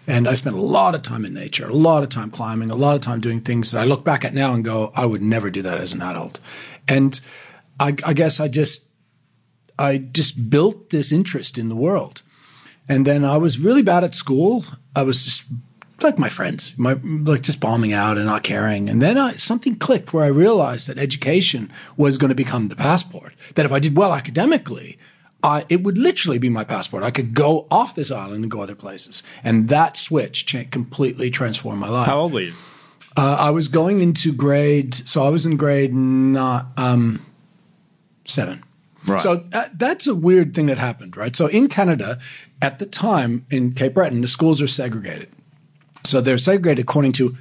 And I spent a lot of time in nature, a lot of time climbing, a lot of time doing things that I look back at now and go, I would never do that as an adult. And I, I guess I just, I just built this interest in the world. And then I was really bad at school. I was just like my friends, my, like just bombing out and not caring. And then I, something clicked where I realized that education was going to become the passport. That if I did well academically, I, it would literally be my passport. I could go off this island and go other places. And that switch cha- completely transformed my life. How old were you? Uh, I was going into grade, so I was in grade not, um, seven. Right. So uh, that's a weird thing that happened, right? So in Canada, at the time in Cape Breton, the schools are segregated. So they're segregated according to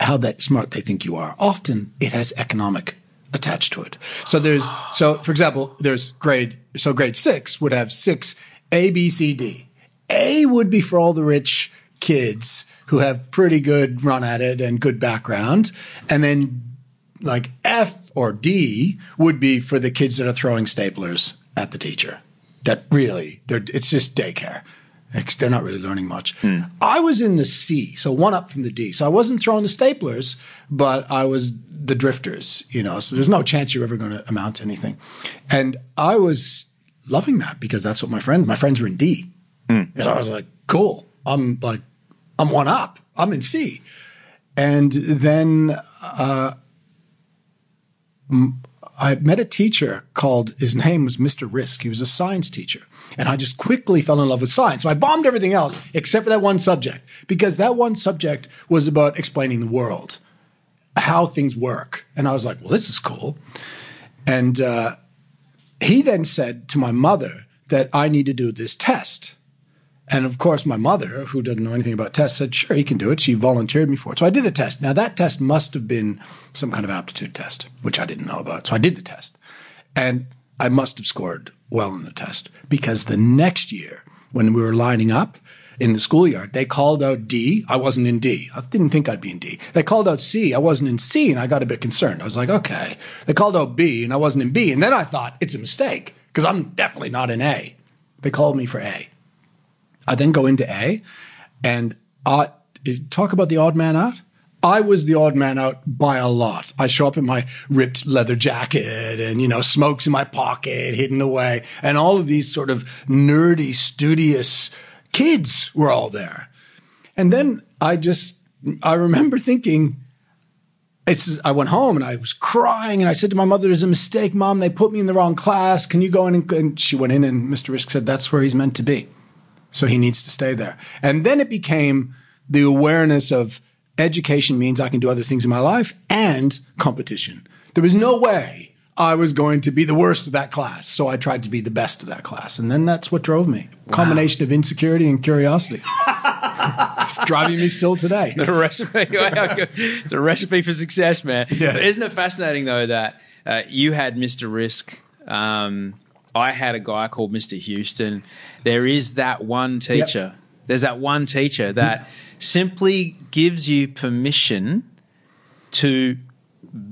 how that smart they think you are. Often it has economic attached to it. So there's, so for example, there's grade, so grade six would have six A, B, C, D. A would be for all the rich kids who have pretty good run at it and good background. And then like F or D would be for the kids that are throwing staplers at the teacher. That really, it's just daycare. They're not really learning much. I was in the C, so one up from the D. So I wasn't throwing the staplers, but I was the drifters, you know, so there's no chance you're ever going to amount to anything. And I was loving that because that's what my friends, my friends were in D. And I was like, cool. I'm like, I'm one up. I'm in C. And then uh, m- I met a teacher called, his name was Mr. Risk. He was a science teacher. And I just quickly fell in love with science. So I bombed everything else except for that one subject because that one subject was about explaining the world, how things work. And I was like, well, this is cool. And uh, he then said to my mother that I need to do this test. And of course, my mother, who doesn't know anything about tests, said, sure, he can do it. She volunteered me for it. So I did a test. Now, that test must have been some kind of aptitude test, which I didn't know about. So I did the test. And I must have scored well in the test because the next year, when we were lining up in the schoolyard, they called out D. I wasn't in D. I didn't think I'd be in D. They called out C. I wasn't in C, and I got a bit concerned. I was like, okay. They called out B, and I wasn't in B. And then I thought, it's a mistake because I'm definitely not in A. They called me for A. I then go into A, and I talk about the odd man out. I was the odd man out by a lot. I show up in my ripped leather jacket and, you know, smokes in my pocket, hidden away. And all of these sort of nerdy, studious kids were all there. And then I just, I remember thinking, it's, I went home and I was crying and I said to my mother, there's a mistake, mom. They put me in the wrong class. Can you go in? And, and she went in and Mr. Risk said, that's where he's meant to be. So he needs to stay there. And then it became the awareness of education means I can do other things in my life and competition. There was no way I was going to be the worst of that class. So I tried to be the best of that class. And then that's what drove me. Combination of insecurity and curiosity. it's driving me still today. It's a recipe. it's a recipe for success, man. Yeah. But isn't it fascinating though that uh, you had Mr. Risk? Um, I had a guy called Mr. Houston. There is that one teacher. There's that one teacher mm-hmm. that simply gives you permission to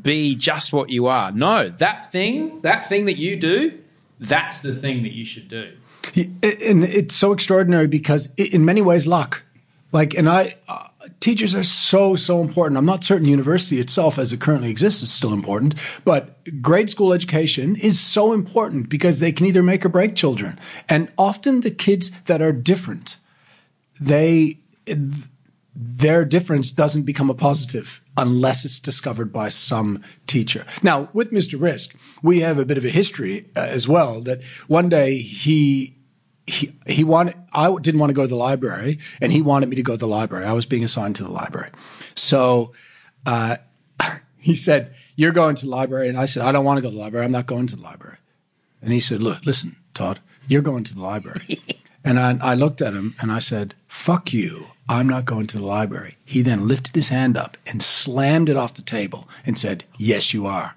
be just what you are. No, that thing, that thing that you do, that's the thing that you should do. And it's so extraordinary because, in many ways, luck. Like, and I, teachers are so, so important. I'm not certain university itself, as it currently exists, is still important, but grade school education is so important because they can either make or break children. And often the kids that are different, they, their difference doesn't become a positive unless it's discovered by some teacher. Now, with Mr. Risk, we have a bit of a history uh, as well that one day he he he wanted I didn't want to go to the library and he wanted me to go to the library. I was being assigned to the library. So uh, he said, "You're going to the library." And I said, "I don't want to go to the library. I'm not going to the library." And he said, "Look, listen, Todd, you're going to the library." and I, I looked at him and I said, "Fuck you. I'm not going to the library." He then lifted his hand up and slammed it off the table and said, "Yes, you are."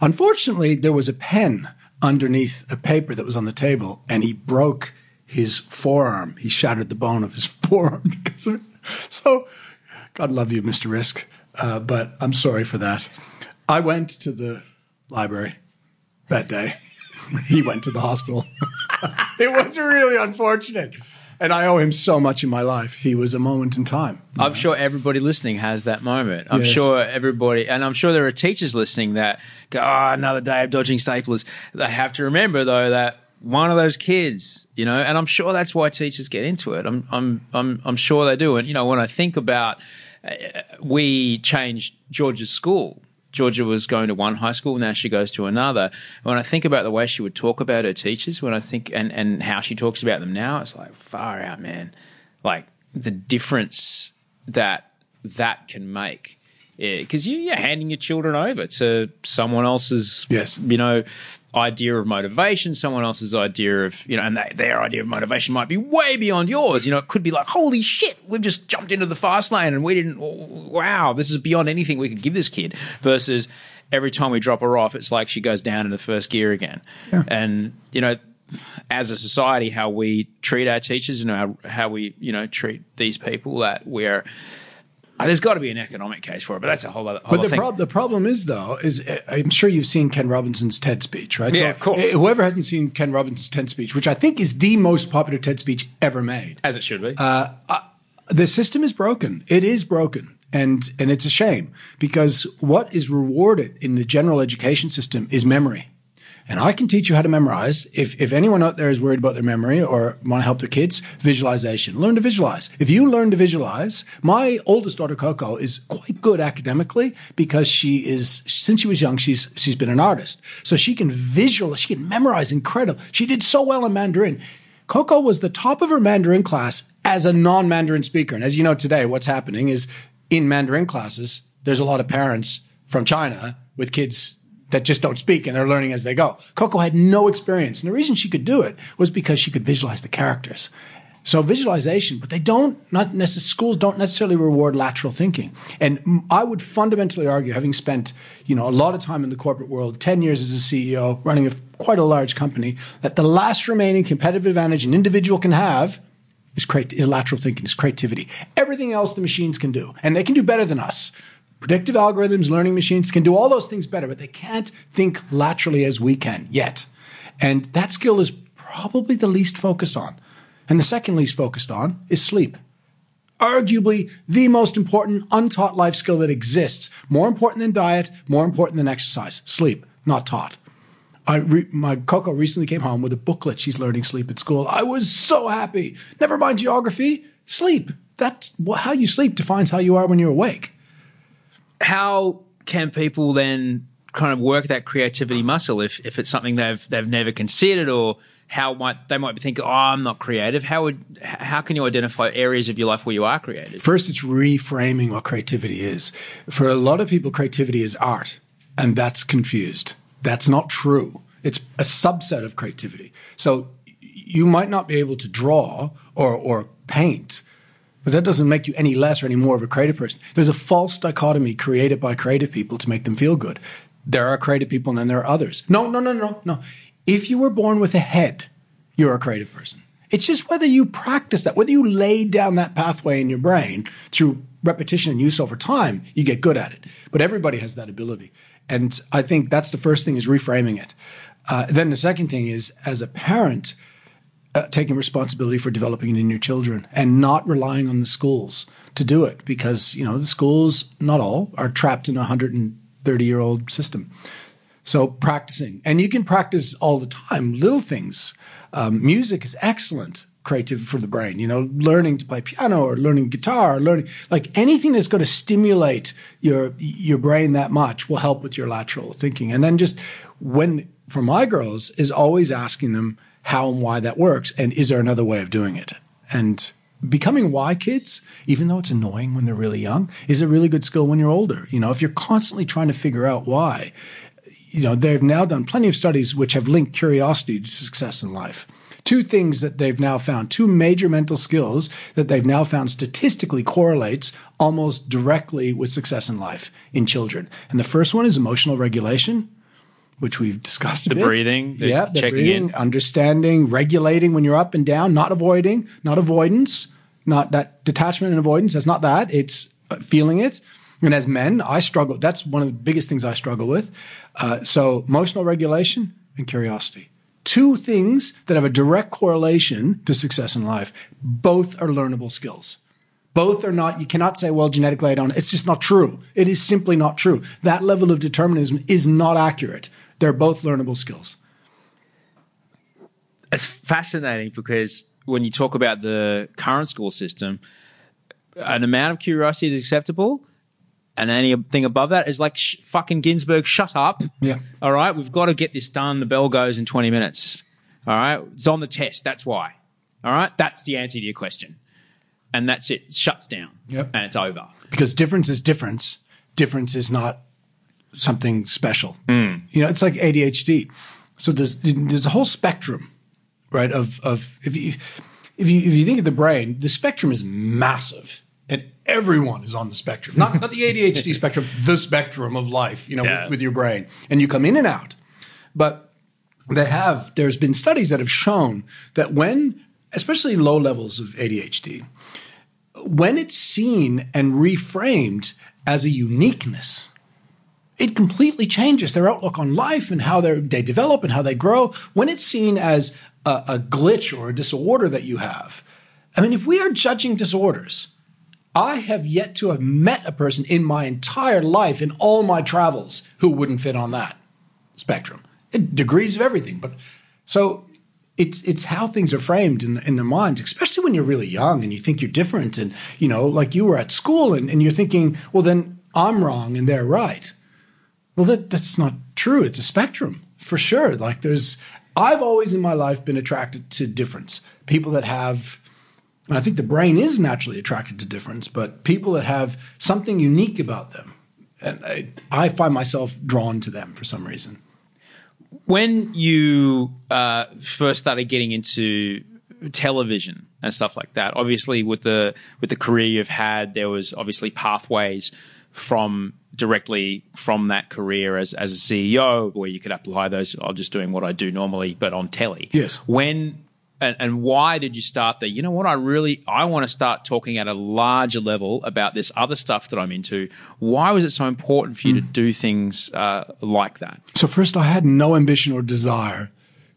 Unfortunately, there was a pen underneath a paper that was on the table and he broke his forearm. He shattered the bone of his forearm because of it. So, God love you, Mr. Risk, uh, but I'm sorry for that. I went to the library that day. he went to the hospital. it was really unfortunate. And I owe him so much in my life. He was a moment in time. I'm sure everybody listening has that moment. I'm Yes. sure everybody, and I'm sure there are teachers listening that go, oh, another day of dodging staplers. They have to remember, though, that one of those kids, you know, and I'm sure that's why teachers get into it. I'm, I'm, I'm, I'm sure they do. And, you know, when I think about, uh, we changed Georgia's school. Georgia was going to one high school, and now she goes to another. When I think about the way she would talk about her teachers, when I think and, and how she talks about them now, it's like far out, man. Like the difference that that can make. Because you, you're handing your children over to someone else's, Yes. you know, idea of motivation, someone else's idea of, you know, and they, their idea of motivation might be way beyond yours. You know, it could be like, holy shit, we've just jumped into the fast lane and we didn't, wow, this is beyond anything we could give this kid. Versus every time we drop her off, it's like she goes down in the first gear again. And, you know, as a society, how we treat our teachers and how, how we, you know, treat these people that we're, uh, there's got to be an economic case for it, but that's a whole other, whole But the, thing. prob- the problem is, though, is uh, I'm sure you've seen Ken Robinson's TED speech, right? Yeah, of course. uh, Whoever hasn't seen Ken Robinson's TED speech, which I think is the most popular TED speech ever made, as it should be. the system is broken. It is broken. And, and it's a shame because what is rewarded in the general education system is memory. And I can teach you how to memorize. If, if anyone out there is worried about their memory or want to help their kids, visualization. Learn to visualize. If you learn to visualize, my oldest daughter Coco is quite good academically because she is, since she was young, she's, she's been an artist. So she can visualize, she can memorize incredible. She did so well in Mandarin. Coco was the top of her Mandarin class as a non-Mandarin speaker. And as you know today, what's happening is in Mandarin classes, there's a lot of parents from China with kids that just don't speak and they're learning as they go. Coco had no experience. And the reason she could do it was because she could visualize the characters. So visualization, but they don't, not necessarily, schools don't necessarily reward lateral thinking. And I would fundamentally argue, having spent, you know, a lot of time in the corporate world, 10 years as a CEO, running a, quite a large company, that the last remaining competitive advantage an individual can have is, is lateral thinking, is creativity. Everything else the machines can do, and they can do better than us. Predictive algorithms, learning machines can do all those things better, but they can't think laterally as we can yet. And that skill is probably the least focused on. And the second least focused on is sleep. Arguably the most important untaught life skill that exists. More important than diet, more important than exercise. Sleep, not taught. Re- my Coco recently came home with a booklet. She's learning sleep at school. I was so happy. Never mind geography. Sleep. That's how you sleep defines how you are when you're awake. How can people then kind of work that creativity muscle if, if it's something they've they've never considered or how might they might be thinking oh I'm not creative how would how can you identify areas of your life where you are creative First, it's reframing what creativity is. For a lot of people, creativity is art, and that's confused. That's not true. It's a subset of creativity. So you might not be able to draw or, or paint, but that doesn't make you any less or any more of a creative person. There's a false dichotomy created by creative people to make them feel good. There are creative people and then there are others. No, no, no, no, no. If you were born with a head, you're a creative person. It's just whether you practice that, whether you lay down that pathway in your brain through repetition and use over time, you get good at it. But everybody has that ability. And I think that's the first thing is reframing it. Uh, then the second thing is, as a parent, uh, taking responsibility for developing it in your children and not relying on the schools to do it because, you know, the schools, not all, are trapped in a 130 year old system. So practicing, and you can practice all the time, little things. Um, music is excellent creative for the brain. You know, learning to play piano or learning guitar, or learning like anything that's going to stimulate your your brain that much will help with your lateral thinking. And then just when for my girls is always asking them how and why that works, and is there another way of doing it? And becoming why kids, even though it's annoying when they're really young, is a really good skill when you're older. You know, if you're constantly trying to figure out why, you know, they've now done plenty of studies which have linked curiosity to success in life. Two things that they've now found, two major mental skills that they've now found statistically correlates almost directly with success in life in children. And the first one is emotional regulation, which we've discussed The breathing, the yeah, the checking breathing, in. understanding, regulating when you're up and down, not avoiding, not avoidance, not that detachment and avoidance. That's not that. It's uh, feeling it. And as men, I struggle. That's one of the biggest things I struggle with. Uh, so emotional regulation and curiosity. Two things that have a direct correlation to success in life. Both are learnable skills. Both are not, you cannot say, well, genetically I don't. It's just not true. It is simply not true. That level of determinism is not accurate. They're both learnable skills. it's fascinating because when you talk about the current school system, an amount of curiosity is acceptable, and anything above that is like sh- fucking Günsberg. Shut up. Yeah. All right, we've got to get this done. The bell goes in twenty minutes. All right, it's on the test. That's why. All right, that's the answer to your question, and that's it. It shuts down. Yep. and it's over. because difference is difference. Difference is not something special. Hmm. You know, it's like ADHD. So there's there's a whole spectrum, right? Of of if you if you if you think of the brain, the spectrum is massive, and everyone is on the spectrum. Not not the ADHD spectrum, the spectrum of life. You know, Yeah. with, with your brain, and you come in and out. But they have there's been studies that have shown that when especially low levels of ADHD when it's seen and reframed as a uniqueness, it completely changes their outlook on life and how they're- develop and how they grow. When it's seen as a, a glitch or a disorder that you have, I mean, if we are judging disorders, I have yet to have met a person in my entire life, in all my travels, who wouldn't fit on that spectrum. It, degrees of everything, but so it's it's how things are framed in in their minds, especially when you're really young and you think you're different, and you know, like you were at school and, and you're thinking, well, then I'm wrong and they're right. Well, that that's not true. It's a spectrum for sure. Like there's, I've always in my life been attracted to difference. People that have, and I think the brain is naturally attracted to difference, but people that have something unique about them, and I, I find myself drawn to them for some reason. when you uh, first started getting into television and stuff like that, obviously with the with the career you've had, there was obviously pathways from directly from that career as as a CEO where you could apply those. I'm just doing what I do normally, but on telly. Yes. When and, and why did you start there? You know what? I really I want to start talking at a larger level about this other stuff that I'm into. Why was it so important for you to do things uh, like that? So first, I had no ambition or desire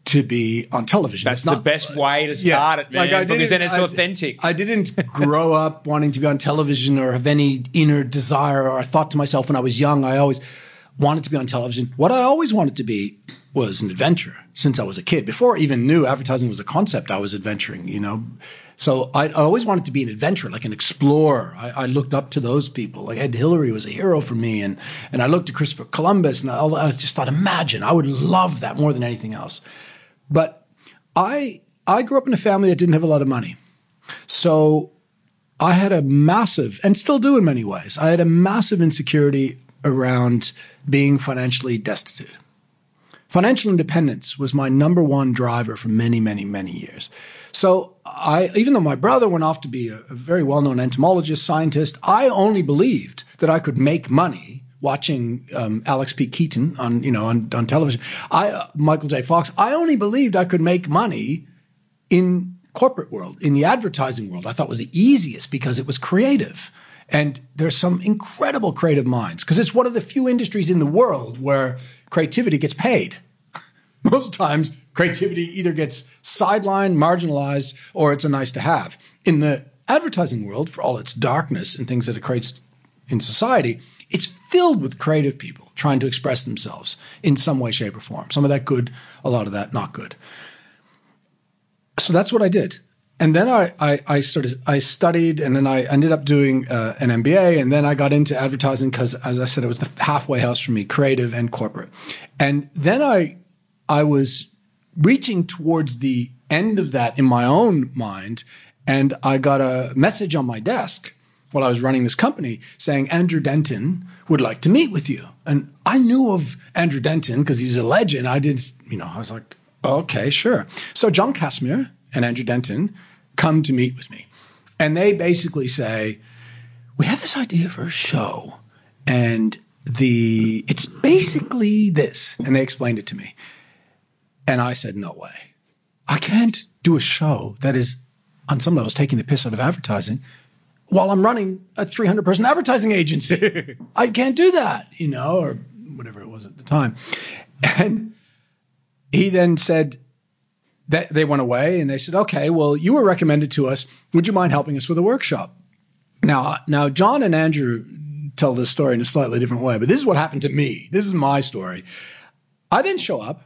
to be on television. That's not- the best way to start it, man. I because then it's I- authentic. I didn't grow up wanting to be on television or have any inner desire. Or I thought to myself when I was young, I always wanted to be on television. What I always wanted to be was an adventurer since I was a kid. Before I even knew advertising was a concept, I was adventuring. You know, so I, I always wanted to be an adventurer, like an explorer. I, I looked up to those people. Like Ed Hillary was a hero for me, and and I looked to Christopher Columbus, and I, I just thought, imagine, I would love that more than anything else. But I I grew up in a family that didn't have a lot of money. So I had a massive, and still do in many ways, I had a massive insecurity around being financially destitute. Financial independence was my number one driver for many, many, many years. So I, even though my brother went off to be a, a very well-known entomologist, scientist, I only believed that I could make money watching um, Alex P. Keaton on, you know, on, on television. I, uh, Michael J. Fox. I only believed I could make money in corporate world, in the advertising world, I thought was the easiest because it was creative. And there's some incredible creative minds because it's one of the few industries in the world where creativity gets paid. Most times, creativity either gets sidelined, marginalized, or it's a nice to have. In the advertising world, for all its darkness and things that it creates in society, it's filled with creative people trying to express themselves in some way, shape, or form. Some of that good, a lot of that not good. So that's what I did. And then I, I, I started, I studied and then I ended up doing uh, an MBA. And then I got into advertising because, as I said, it was the halfway house for me, creative and corporate. And then I, I was reaching towards the end of that in my own mind. And I got a message on my desk while I was running this company saying Andrew Denton would like to meet with you. And I knew of Andrew Denton because he's a legend. I did, you know, I was like, okay, sure. So John Casimir and Andrew Denton come to meet with me. And they basically say, we have this idea for a show and the it's basically this. And they explained it to me. And I said, no way. I can't do a show that is on some levels taking the piss out of advertising while I'm running a 300 person advertising agency. I can't do that, you know, or whatever it was at the time. And he then said that they went away and they said, okay, well, you were recommended to us. Would you mind helping us with a workshop? Now, now John and Andrew tell this story in a slightly different way, but this is what happened to me. This is my story. I then show up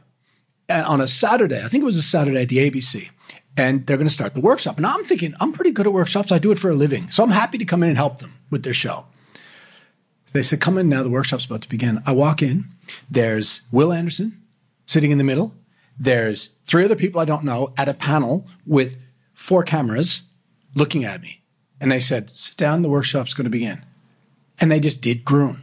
uh, on a Saturday. I think it was a Saturday at the ABC and they're going to start the workshop. And I'm thinking, I'm pretty good at workshops. I do it for a living. So I'm happy to come in and help them with their show. So they said, come in now. The workshop's about to begin. I walk in. There's Wil Anderson sitting in the middle. There's three other people I don't know at a panel with four cameras looking at me. And they said, sit down. The workshop's going to begin. And they just did. Yeah.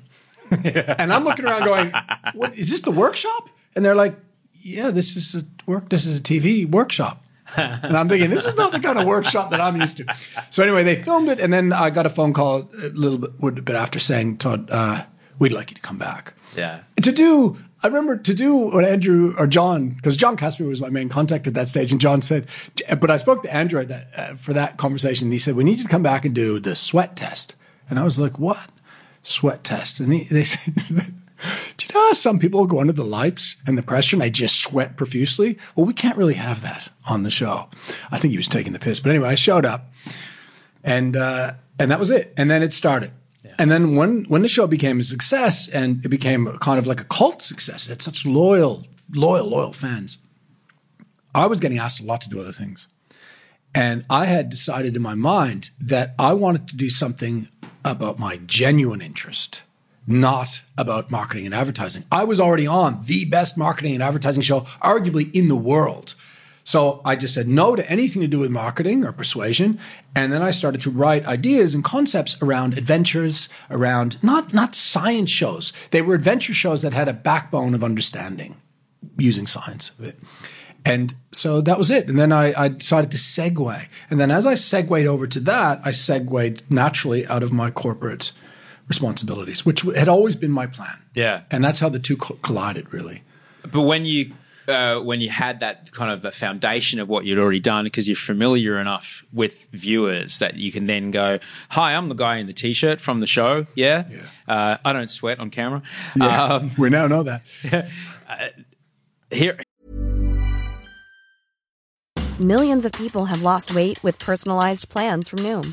And I'm looking around going, what is this the workshop? And they're like, yeah, this is a work. This is a TV workshop and I'm thinking, this is not the kind of workshop that I'm used to. So anyway, they filmed it, and then I got a phone call a little bit, bit after saying, Todd, uh, we'd like you to come back. Yeah. To do, I remember to do what Andrew or John, because John Casimir was my main contact at that stage, and John said, but I spoke to Andrew that, uh, for that conversation, and he said, we need you to come back and do the sweat test. And I was like, what? Sweat test. And he, they said, do you know how some people go under the lights and the pressure and they just sweat profusely? Well, we can't really have that on the show. I think he was taking the piss. But anyway, I showed up and, uh, and that was it. And then it started. Yeah. And then when, when the show became a success and it became kind of like a cult success, it had such loyal, loyal, loyal fans. I was getting asked a lot to do other things. And I had decided in my mind that I wanted to do something about my genuine interest not about marketing and advertising. I was already on the best marketing and advertising show, arguably in the world. So I just said no to anything to do with marketing or persuasion. And then I started to write ideas and concepts around adventures, around not, not science shows. They were adventure shows that had a backbone of understanding using science. And so that was it. And then I, I, decided to segue. And then as I segued over to that, I segued naturally out of my corporate responsibilities, which had always been my plan. Yeah, and that's how the two collided, really. But when you uh, when you had that kind of a foundation of what you'd already done, because you're familiar enough with viewers that you can then go, "Hi, I'm the guy in the t-shirt from the show. Yeah, yeah. Uh, I don't sweat on camera. Yeah, um, we now know that. uh, here." Millions of people have lost weight with personalized plans from Noom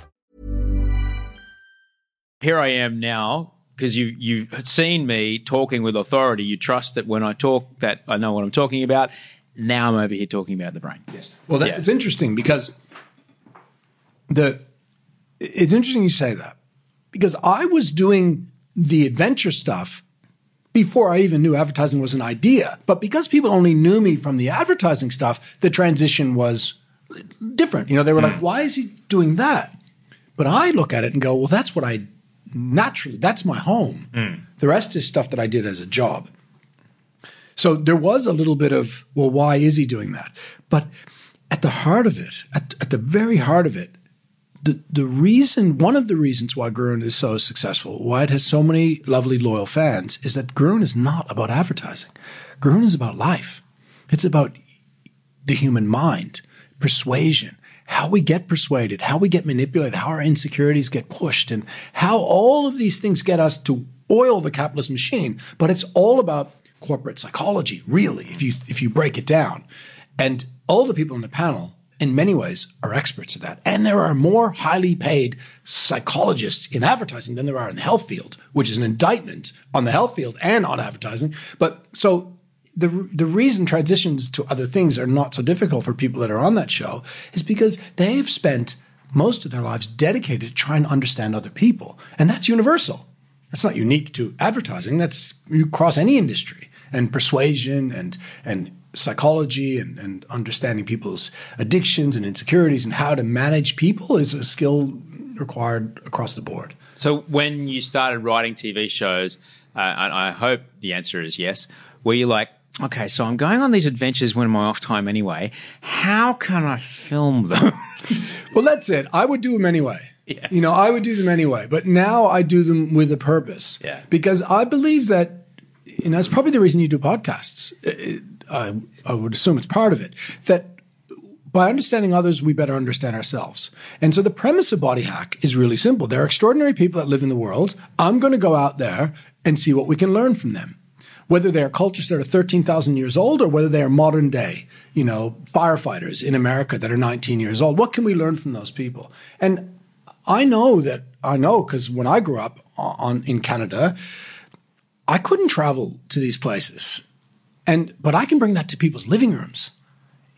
here I am now because you you've seen me talking with authority. You trust that when I talk that I know what I'm talking about. Now I'm over here talking about the brain. Yes. Well, that, Yeah. it's interesting because the it's interesting you say that because I was doing the adventure stuff before I even knew advertising was an idea. But because people only knew me from the advertising stuff, the transition was different. You know, they were like, mm. "Why is he doing that?" But I look at it and go, "Well, that's what I naturally. That's my home. Hmm. The rest is stuff that I did as a job." So there was a little bit of, well, why is he doing that? But at the heart of it, at, at the very heart of it, the, the reason, one of the reasons why Gruen is so successful, why it has so many lovely, loyal fans, is that Gruen is not about advertising. Gruen is about life. It's about the human mind, persuasion, how we get persuaded, how we get manipulated, how our insecurities get pushed, and how all of these things get us to oil the capitalist machine. But it's all about corporate psychology, really, if you if you break it down. And all the people in the panel, in many ways, are experts at that. And there are more highly paid psychologists in advertising than there are in the health field, which is an indictment on the health field and on advertising. But so the the reason transitions to other things are not so difficult for people that are on that show is because they've spent most of their lives dedicated to trying to understand other people, and that's universal. That's not unique to advertising. That's you cross any industry and persuasion and and psychology and, and understanding people's addictions and insecurities and how to manage people is a skill required across the board. So when you started writing TV shows, uh, I hope the answer is yes, were you like, okay, so I'm going on these adventures when I'm off time anyway. How can I film them? Well, that's it. I would do them anyway. You know, I would do them anyway. But now I do them with a purpose. Yeah. Because I believe that, you know, it's probably the reason you do podcasts. It- I, I would assume it's part of it. That by understanding others, we better understand ourselves. And so the premise of Body Hack is really simple. There are extraordinary people that live in the world. I'm going to go out there and see what we can learn from them. Whether they're cultures that are 13,000 years old or whether they are modern day, you know, firefighters in America that are 19 years old. What can we learn from those people? And I know that, I know because when I grew up on, in Canada, I couldn't travel to these places. And, but I can bring that to people's living rooms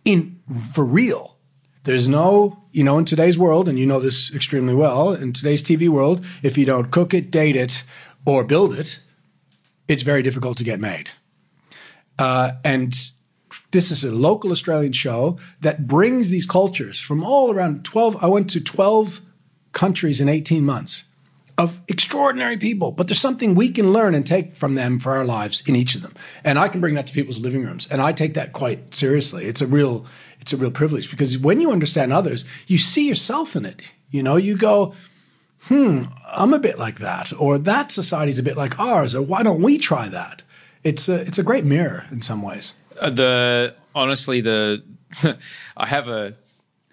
in for real. There's no, you know, in today's world, and you know this extremely well, in today's TV world, if you don't cook it, date it, or build it, it's very difficult to get made. Uh, and this is a local Australian show that brings these cultures from all around 12. I went to 12 countries in 18 months of extraordinary people, but there's something we can learn and take from them for our lives in each of them. And I can bring that to people's living rooms. And I take that quite seriously. It's a real, it's a real privilege because when you understand others, you see yourself in it. You know, you go, hmm, I'm a bit like that, or that society's a bit like ours, or why don't we try that? It's a, it's a great mirror in some ways. Uh, the honestly the I have a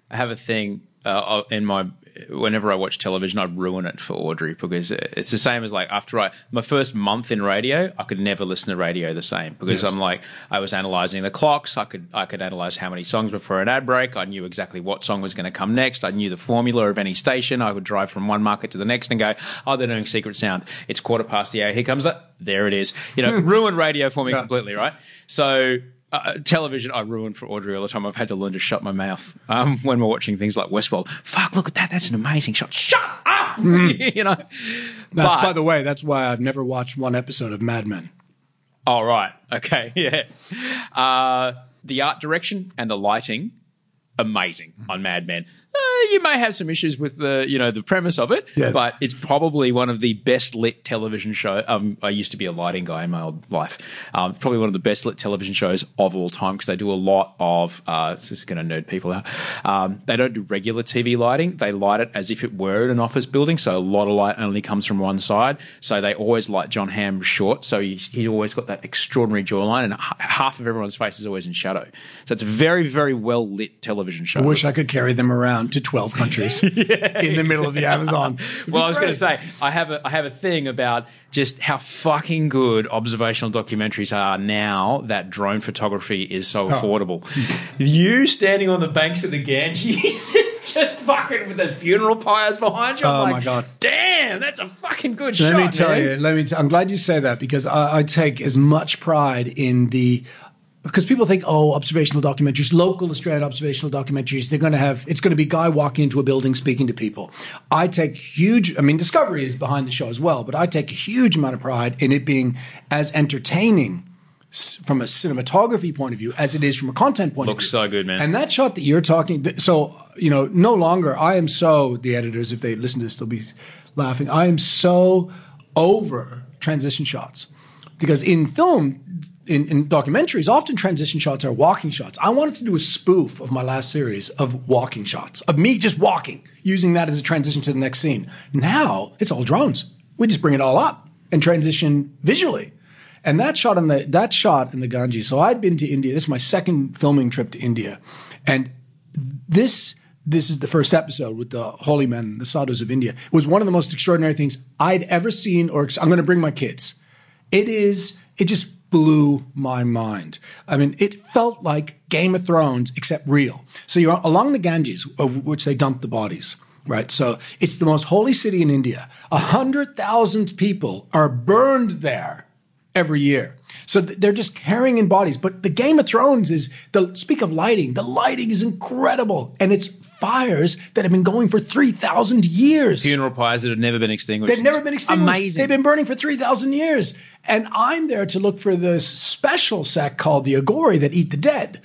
I have a thing uh, in my whenever I watch television I ruin it for Audrey because it's the same as like after I my first month in radio I could never listen to radio the same because Yes. I'm like I was analyzing the clocks. I could I could analyze how many songs before an ad break. I knew exactly what song was going to come next. I knew the formula of any station. I would drive from one market to the next and go oh they're doing secret sound. It's quarter past the hour. Here comes that there it is. You know ruin radio for me completely right? So uh, television, I ruin for Audrey all the time. I've had to learn to shut my mouth um, when we're watching things like Westworld. Fuck, look at that. That's an amazing shot. Shut up! you know? That- But, by the way, that's why I've never watched one episode of Mad Men. all right. Okay. Yeah. Uh, the art direction and the lighting, amazing on Mad Men. Uh, you may have some issues with the, you know, the premise of it, Yes. but it's probably one of the best lit television show. Um, I used to be a lighting guy in my old life. Um, probably one of the best lit television shows of all time because they do a lot of. Uh, this is going to nerd people out. Um, they don't do regular TV lighting. They light it as if it were an office building. So a lot of light only comes from one side. So they always light Jon Hamm short. So he's, he's always got that extraordinary jawline, and h- half of everyone's face is always in shadow. So it's a very, very well lit television show. I wish I could carry them around down to 12 countries in the middle of the Amazon. Well, I was going to say I have a I have a thing about just how fucking good observational documentaries are now that drone photography is so Oh. affordable. You standing on the banks of the Ganges, just fucking with those funeral pyres behind you. I'm Oh, like, my God. Damn, that's a fucking good show. Let shot. me tell man. you. Let me. T- I'm glad you say that because I, I take as much pride in the. Because people think, oh, observational documentaries, local Australian observational documentaries, they're going to have, it's going to be guy walking into a building speaking to people. I take huge, I mean, Discovery is behind the show as well, but I take a huge amount of pride in it being as entertaining from a cinematography point of view as it is from a content point Looks of view. so good, man. And that shot that you're talking, so, you know, no longer, I am so, the editors, if they listen to this, they'll be laughing. I am so over transition shots because in film, in, in documentaries, often transition shots are walking shots. I wanted to do a spoof of my last series of walking shots, of me just walking, using that as a transition to the next scene. Now it's all drones. We just bring it all up and transition visually. And that shot in the that shot in the Ganges. So I'd been to India. This is my second filming trip to India, and this this is the first episode with the holy men, the sadhus of India. It was one of the most extraordinary things I'd ever seen. Or I'm going to bring my kids. It is. It just blew my mind. I mean, it felt like Game of Thrones except real. So you're along the Ganges, of which they dump the bodies. Right. So it's the most holy city in India. A hundred thousand people are burned there every year. So they're just carrying in bodies. But the Game of Thrones is the speak of lighting. The lighting is incredible, and it's fires that have been going for three thousand years. Funeral pyres that have never been extinguished. They've never been extinguished. Amazing. They've been burning for 3,000 years. And I'm there to look for this special sect called the Aghori that eat the dead.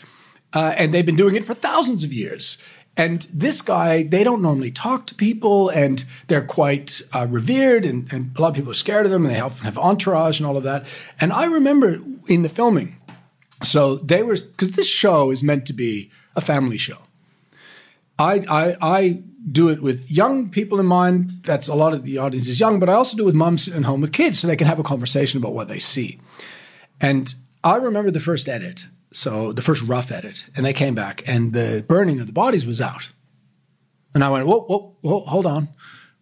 Uh, and they've been doing it for thousands of years. And this guy, they don't normally talk to people and they're quite uh, revered and, and a lot of people are scared of them and they have, have entourage and all of that. And I remember in the filming, so they were, because this show is meant to be a family show. I, I, I do it with young people in mind. That's a lot of the audience is young, but I also do it with moms sitting home with kids so they can have a conversation about what they see. And I remember the first edit, so the first rough edit, and they came back and the burning of the bodies was out. And I went, whoa, whoa, whoa, hold on.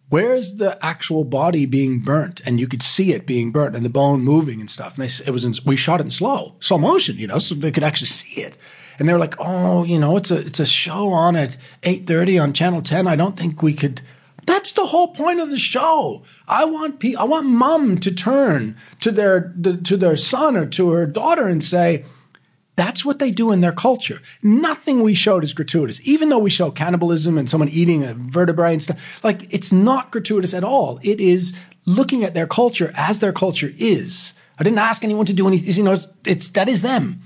Where's the actual body being burnt? And you could see it being burnt and the bone moving and stuff. And they, it was in, we shot it in slow, slow motion, you know, so they could actually see it. And they were like, oh, you know, it's a it's a show on at eight thirty on Channel Ten. I don't think we could. That's the whole point of the show. I want pe- I want mom to turn to their the, to their son or to her daughter and say, that's what they do in their culture. Nothing we showed is gratuitous. Even though we show cannibalism and someone eating a vertebrae and stuff, like it's not gratuitous at all. It is looking at their culture as their culture is. I didn't ask anyone to do anything. You know, it's, it's that is them.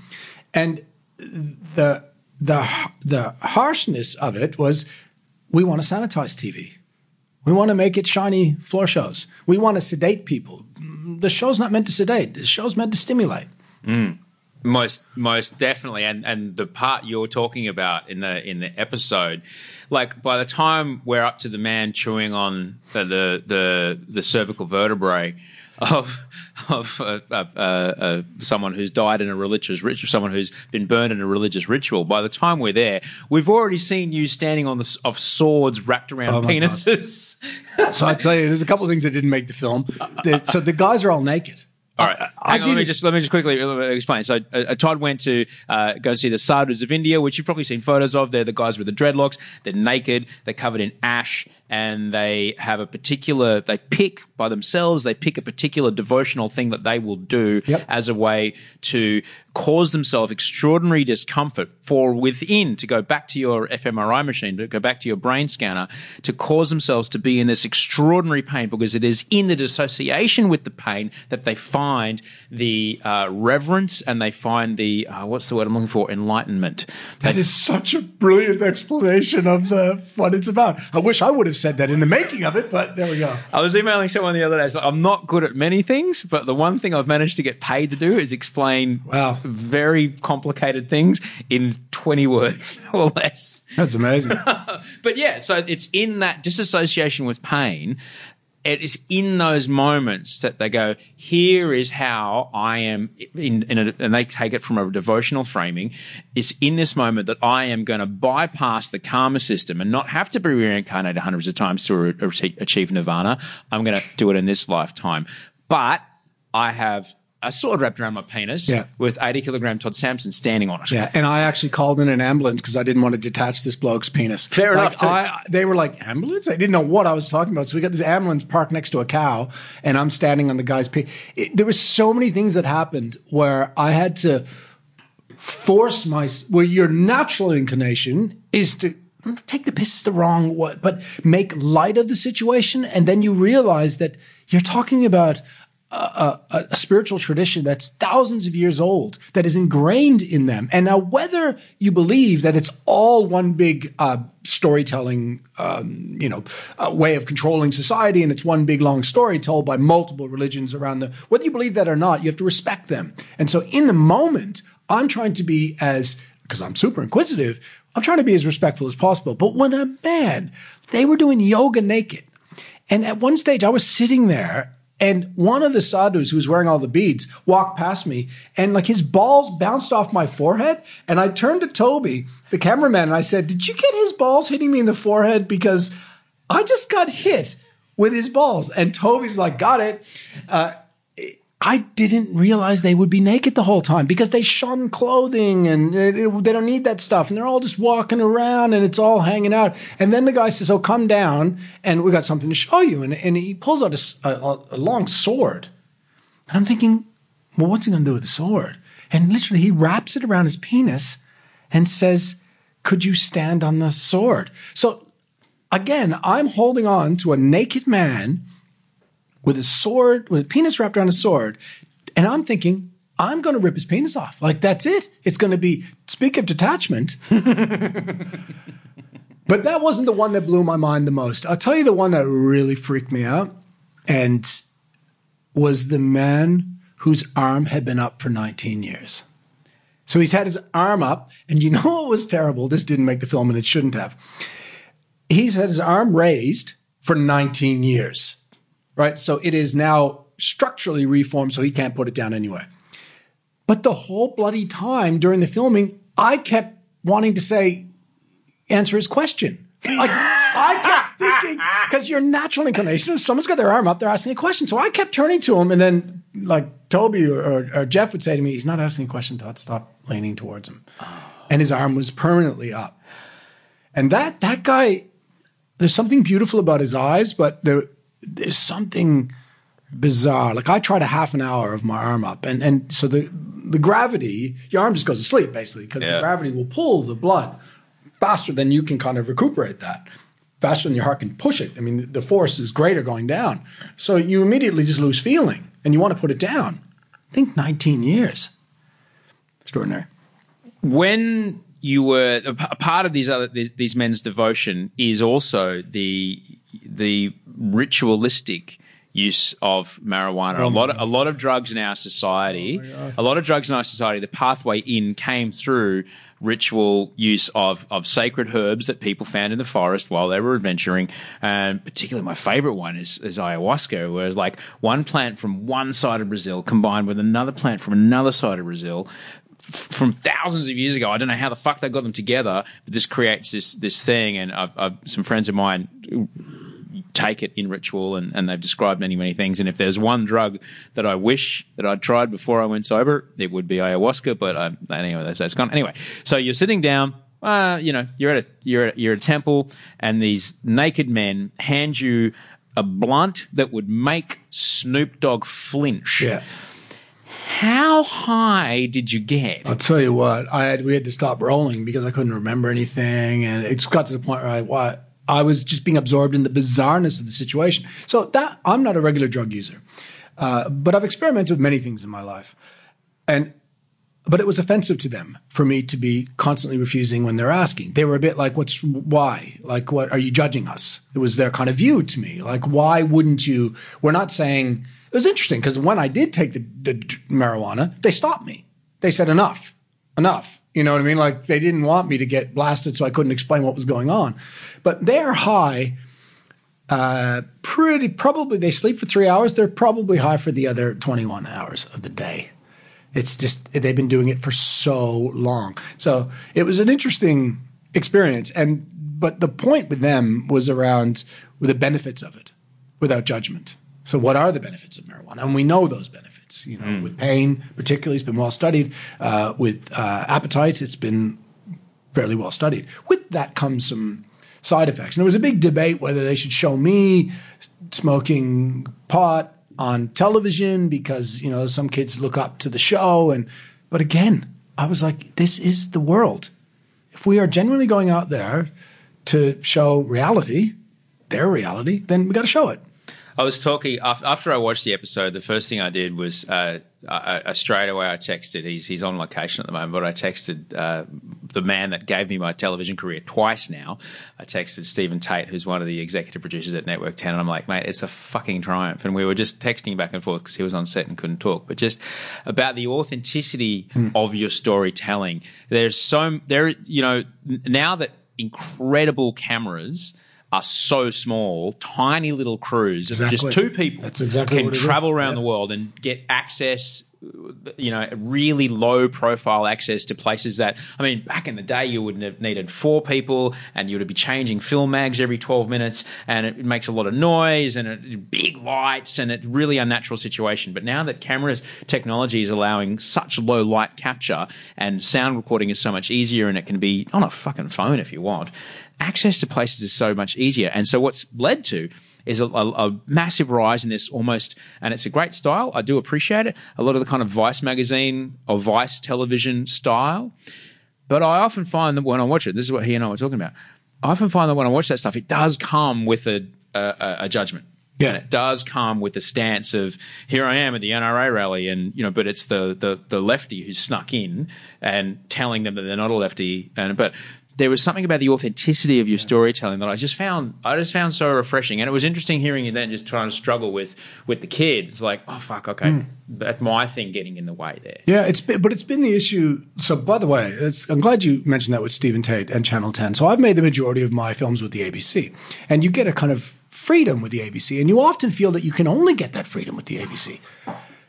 And the the the harshness of it was we want to sanitize TV. We want to make it shiny floor shows. We want to sedate people. The show's not meant to sedate. The show's meant to stimulate. Mm. Most most definitely, and and the part you're talking about in the in the episode, like by the time we're up to the man chewing on the the the, the cervical vertebrae of of uh, uh, uh, someone who's died in a religious ritual, someone who's been burned in a religious ritual. By the time we're there, we've already seen you standing on the of swords wrapped around Oh penises. So I tell you, there's a couple of things that didn't make the film. So the guys are all naked. All right. I on, let me just let me just quickly uh, explain. So, uh, Todd went to uh, go see the Sadhus of India, which you've probably seen photos of. They're the guys with the dreadlocks. They're naked. They're covered in ash, and they have a particular. They pick by themselves. They pick a particular devotional thing that they will do Yep. as a way to cause themselves extraordinary discomfort for within to go back to your fMRI machine, to go back to your brain scanner, to cause themselves to be in this extraordinary pain because it is in the dissociation with the pain that they find the uh, reverence and they find the uh, what's the word I'm looking for enlightenment. That is such a brilliant explanation of the what it's about. I wish I would have said that in the making of it, but there we go. I was emailing someone the other day. Like, I'm not good at many things, but the one thing I've managed to get paid to do is explain Wow. very complicated things in 20 words or less. That's amazing. But yeah, so it's in that disassociation with pain it is in those moments that they go, here is how I am in, in a, and they take it from a devotional framing. It's in this moment that I am going to bypass the karma system and not have to be reincarnated hundreds of times to achieve nirvana. I'm going to do it in this lifetime. But I have a sword wrapped around my penis Yeah. with 80 kilogram Todd Sampson standing on it. Yeah, and I actually called in an ambulance because I didn't want to detach this bloke's penis. Fair Like, enough. I, they were like ambulance. I didn't know what I was talking about. So we got this ambulance parked next to a cow, and I'm standing on the guy's penis. There were so many things that happened where I had to force my where your natural inclination is to take the piss is the wrong word, but make light of the situation, and then you realize that you're talking about a, a spiritual tradition that's thousands of years old that is ingrained in them. And now, whether you believe that it's all one big uh, storytelling, um, you know, uh, way of controlling society, and it's one big long story told by multiple religions around the, whether you believe that or not, you have to respect them. And so, in the moment, I'm trying to be as because I'm super inquisitive. I'm trying to be as respectful as possible. But when a man, they were doing yoga naked. And at one stage, I was sitting there, and one of the sadhus who was wearing all the beads walked past me, and like his balls bounced off my forehead. And I turned to Toby, the cameraman, and I said, Did you get his balls hitting me in the forehead? Because I just got hit with his balls. And Toby's like, Got it. Uh, I didn't realize they would be naked the whole time because they shun clothing and uh, it- they don't need that stuff. And they're all just walking around and it's all hanging out. And then the guy says, Oh, come down and we got something to show you. And, and he pulls out a long sword. And I'm thinking, Well, what's he going to do with the sword? And literally, he wraps it around his penis and says, Could you stand on the sword? So again, I'm holding on to a naked man with a sword, with a penis wrapped around a sword. And I'm thinking, I'm going to rip his penis off. Like, that's it. It's going to be, speak of detachment. but that wasn't the one that blew my mind the most. I'll tell you the one that really freaked me out and was the man whose arm had been up for 19 years. So he's had his arm up, and you know what was terrible? This didn't make the film, and it shouldn't have. He's had his arm raised for 19 years right? So it is now structurally reformed, so he can't put it down anyway. But the whole bloody time during the filming, I kept wanting to say, answer his question. Like, I kept thinking, because your natural inclination is someone's got their arm up, they're asking a question. So I kept turning to him, and then, like, Toby or, or, or Jeff would say to me, He's not asking a question, Todd, stop leaning towards him. And his arm was permanently up. And that, that guy, there's something beautiful about his eyes, but there, there's something bizarre. Like I tried a half an hour of my arm up, and and so the the gravity, your arm just goes to sleep basically because Yeah. the gravity will pull the blood faster than you can kind of recuperate that. Faster than your heart can push it. I mean, the force is greater going down. So you immediately just lose feeling and you want to put it down. I think 19 years. Extraordinary. when you were a part of these other these, these men's devotion is also the the ritualistic use of marijuana. a lot of, a lot of drugs in our society, oh a lot of drugs in our society, the pathway in came through ritual use of of sacred herbs that people found in the forest while they were adventuring. And particularly my favorite one is, is ayahuasca, where it's like one plant from one side of Brazil combined with another plant from another side of Brazil from thousands of years ago. I don't know how the fuck they got them together, but this creates this this thing. And I've, I've some friends of mine take it in ritual, and, and they've described many many things. And if there's one drug that I wish that I'd tried before I went sober, it would be ayahuasca. But I, anyway, say it's gone. Anyway, so you're sitting down. Uh, you know, you're at a you're at, you're at a temple, and these naked men hand you a blunt that would make Snoop Dogg flinch. Yeah. How high did you get? I'll tell you what, I had we had to stop rolling because I couldn't remember anything, and it just got to the point where I what I was just being absorbed in the bizarreness of the situation. So that I'm not a regular drug user, uh, but I've experimented with many things in my life, and but it was offensive to them for me to be constantly refusing when they're asking. They were a bit like, "What's why? Like, what are you judging us?" It was their kind of view to me. Like, why wouldn't you? We're not saying. It was interesting because when I did take the, the marijuana, they stopped me. They said, "Enough, enough." You know what I mean? Like they didn't want me to get blasted, so I couldn't explain what was going on. But they're high uh, pretty probably they sleep for three hours. They're probably high for the other 21 hours of the day. It's just they've been doing it for so long. So it was an interesting experience. And but the point with them was around the benefits of it without judgment. So what are the benefits of marijuana? And we know those benefits. You know, with pain, particularly, it's been well studied. Uh, with uh, appetite, it's been fairly well studied. With that comes some side effects. And there was a big debate whether they should show me smoking pot on television because, you know, some kids look up to the show. And, but again, I was like, this is the world. If we are genuinely going out there to show reality, their reality, then we got to show it. I was talking after I watched the episode. The first thing I did was uh, I, I, straight away I texted. He's he's on location at the moment, but I texted uh, the man that gave me my television career twice now. I texted Stephen Tate, who's one of the executive producers at Network Ten, and I'm like, mate, it's a fucking triumph. And we were just texting back and forth because he was on set and couldn't talk, but just about the authenticity mm. of your storytelling. There's so there, you know, now that incredible cameras are so small, tiny little crews exactly. of just two people That's exactly can travel around the world and get access you know, really low profile access to places that, I mean, back in the day, you would have needed four people and you would be changing film mags every 12 minutes and it makes a lot of noise and it, big lights and it's really unnatural situation. But now that cameras technology is allowing such low light capture and sound recording is so much easier and it can be on a fucking phone if you want, access to places is so much easier. And so what's led to is a, a, a, massive rise in this almost, and it's a great style. I do appreciate it. A lot of the kind of Vice magazine or Vice television style. But I often find that when I watch it, this is what he and I were talking about. I often find that when I watch that stuff, it does come with a, a, a judgment. Yeah. And it does come with the stance of here I am at the NRA rally, and you know, but it's the the the lefty who's snuck in and telling them that they're not a lefty, and but there was something about the authenticity of your storytelling that I just found I just found so refreshing, and it was interesting hearing you then just trying to struggle with with the kids. Like, oh fuck, okay, mm. that's my thing getting in the way there. Yeah, it's been, but it's been the issue. So, by the way, I'm glad you mentioned that with Stephen Tate and Channel Ten. So, I've made the majority of my films with the ABC, and you get a kind of freedom with the ABC, and you often feel that you can only get that freedom with the ABC.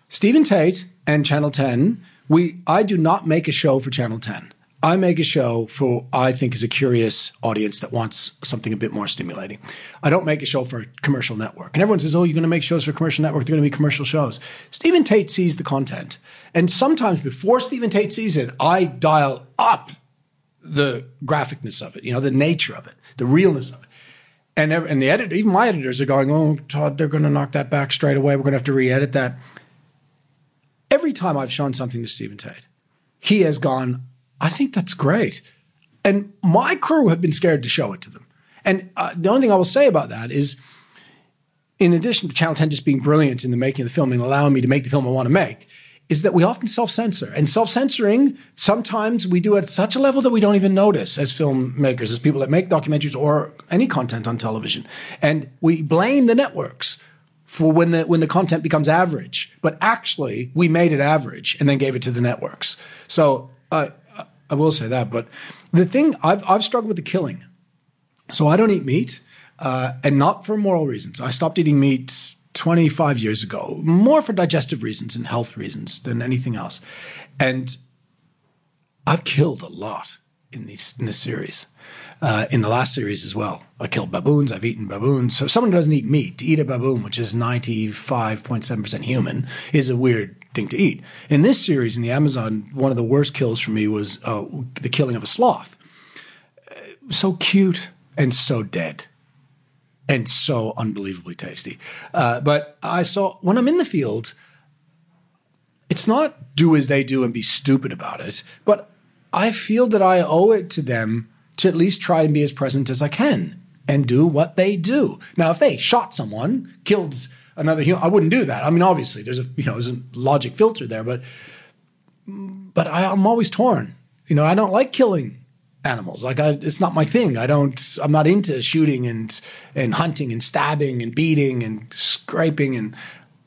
Stephen Tate and Channel Ten. We, I do not make a show for Channel Ten. I make a show for I think is a curious audience that wants something a bit more stimulating. I don't make a show for a commercial network. And everyone says, "Oh, you're going to make shows for commercial network. They're going to be commercial shows." Stephen Tate sees the content, and sometimes before Stephen Tate sees it, I dial up the graphicness of it, you know, the nature of it, the realness of it. And every, and the editor, even my editors are going, "Oh, Todd, they're going to knock that back straight away. We're going to have to re-edit that." Every time I've shown something to Stephen Tate, he has gone, I think that's great. And my crew have been scared to show it to them. And uh, the only thing I will say about that is, in addition to Channel 10 just being brilliant in the making of the film and allowing me to make the film I want to make, is that we often self censor. And self censoring, sometimes we do at such a level that we don't even notice as filmmakers, as people that make documentaries or any content on television. And we blame the networks for when the when the content becomes average. But actually, we made it average and then gave it to the networks. So uh, I will say that. But the thing I've I've struggled with the killing, so I don't eat meat, uh, and not for moral reasons. I stopped eating meat 25 years ago, more for digestive reasons and health reasons than anything else. And I've killed a lot in these in this series. Uh, in the last series as well, I killed baboons. I've eaten baboons. So someone who doesn't eat meat to eat a baboon, which is 95.7% human, is a weird thing to eat. In this series, in the Amazon, one of the worst kills for me was uh, the killing of a sloth. Uh, so cute and so dead and so unbelievably tasty. Uh, but I saw when I'm in the field, it's not do as they do and be stupid about it, but I feel that I owe it to them to at least try and be as present as I can and do what they do. Now, if they shot someone, killed another human. I wouldn't do that. I mean, obviously, there's a you know there's a logic filter there, but but I, I'm always torn. You know, I don't like killing animals. Like I, it's not my thing. I don't. I'm not into shooting and and hunting and stabbing and beating and scraping and.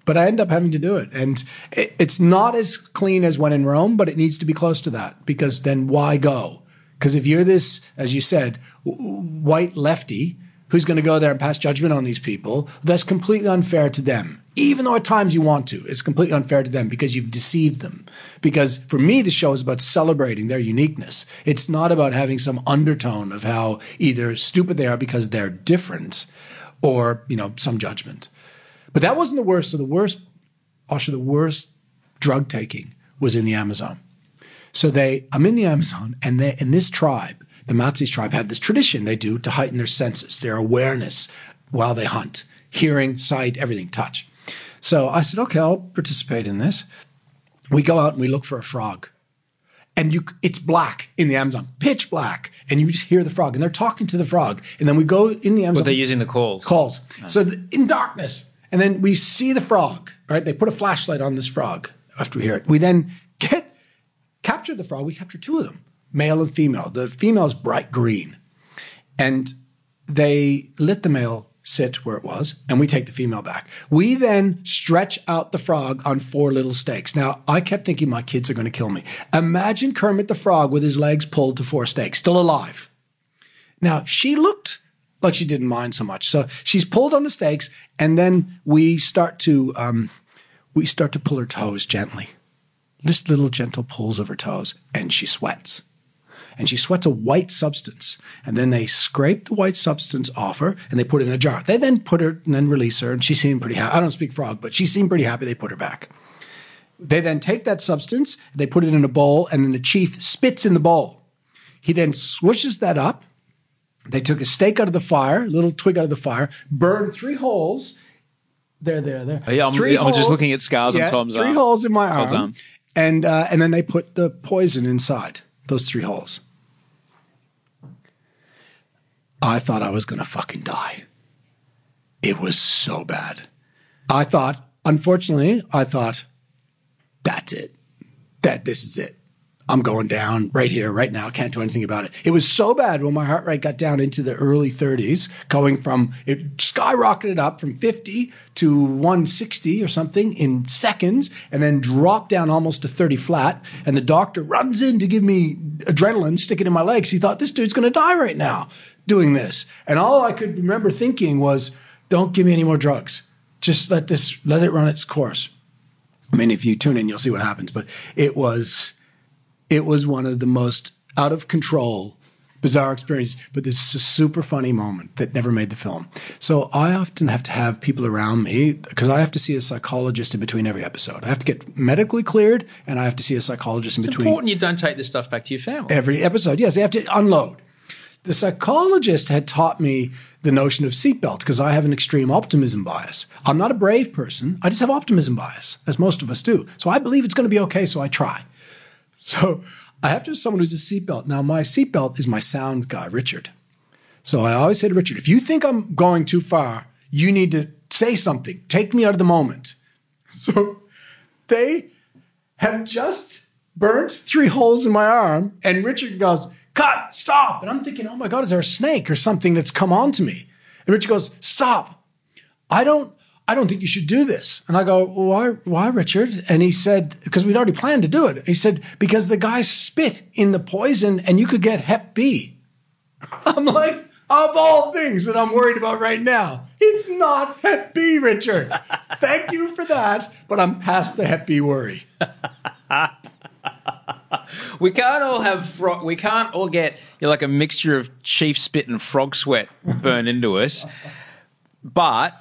But I end up having to do it, and it, it's not as clean as when in Rome, but it needs to be close to that because then why go? Because if you're this, as you said, white lefty who's going to go there and pass judgment on these people. That's completely unfair to them. Even though at times you want to, it's completely unfair to them because you've deceived them. Because for me, the show is about celebrating their uniqueness. It's not about having some undertone of how either stupid they are because they're different or, you know, some judgment. But that wasn't the worst. So the worst, Osher, the worst drug taking was in the Amazon. So they, I'm in the Amazon, and they, in this tribe, the Matses tribe, have this tradition they do to heighten their senses, their awareness while they hunt, hearing, sight, everything, touch. So I said, okay, I'll participate in this. We go out and we look for a frog. And you, it's black in the Amazon, pitch black, and you just hear the frog, and they're talking to the frog. And then we go in the Amazon. But they're using the calls. calls. Ah. So the, in darkness, and then we see the frog. Right? They put a flashlight on this frog after we hear it. We then get capture the frog. We capture two of them, male and female. The female is bright green, and they let the male sit where it was, and we take the female back. We then stretch out the frog on four little stakes. Now, I kept thinking my kids are going to kill me. Imagine Kermit the Frog with his legs pulled to four stakes, still alive. Now, she looked like she didn't mind so much. So she's pulled on the stakes, and then we start to um, we start to pull her toes gently, just little gentle pulls of her toes, and she sweats. And she sweats a white substance, and then they scrape the white substance off her, and they put it in a jar. They then put her and then release her, and she seemed pretty happy. I don't speak frog, but she seemed pretty happy. They put her back. They then take that substance, they put it in a bowl, and then the chief spits in the bowl. He then swishes that up. They took a stake out of the fire, a little twig out of the fire, burned three holes. There, there, there. Yeah, I'm- Three I'm just looking at scars on Todd's arm. three holes in my arm, arm. and uh, and then they put the poison inside those three holes. I thought I was gonna fucking die. It was so bad. I thought, unfortunately, I thought, that's it. That this is it. I'm going down right here, right now. Can't do anything about it. It was so bad when my heart rate got down into the early 30s, going from it skyrocketed up from 50 to 160 or something in seconds, and then dropped down almost to 30 flat. And the doctor runs in to give me adrenaline, stick it in my legs. He thought this dude's going to die right now doing this. And all I could remember thinking was, don't give me any more drugs. Just let this, let it run its course. I mean, if you tune in, you'll see what happens. But it was, it was one of the most out of control, bizarre experiences. But this is a super funny moment that never made the film. So I often have to have people around me because I have to see a psychologist in between every episode. I have to get medically cleared, and I have to see a psychologist in It's between important you don't take this stuff back to your family. every episode. Yes, they have to unload. The psychologist had taught me the notion of seatbelts because I have an extreme optimism bias. I'm not a brave person. I just have optimism bias, as most of us do. So I believe it's going to be okay, so I try. So I have to have someone who's a seatbelt. Now, my seatbelt is my sound guy, Richard. So I always say to Richard, if you think I'm going too far, you need to say something. Take me out of the moment. So they have just burnt three holes in my arm, and Richard goes, Cut, stop. And I'm thinking, oh my God, is there a snake or something that's come on to me? And Richard goes, Stop. I don't. I don't think you should do this. And I go, why, why, Richard? And he said, because we'd already planned to do it. He said, because the guy spit in the poison and you could get Hep B. I'm like, of all things that I'm worried about right now, it's not Hep B, Richard. Thank you for that, but I'm past the Hep B worry. We can't all have. We can't all get you know, like a mixture of chief spit and frog sweat burned into us. But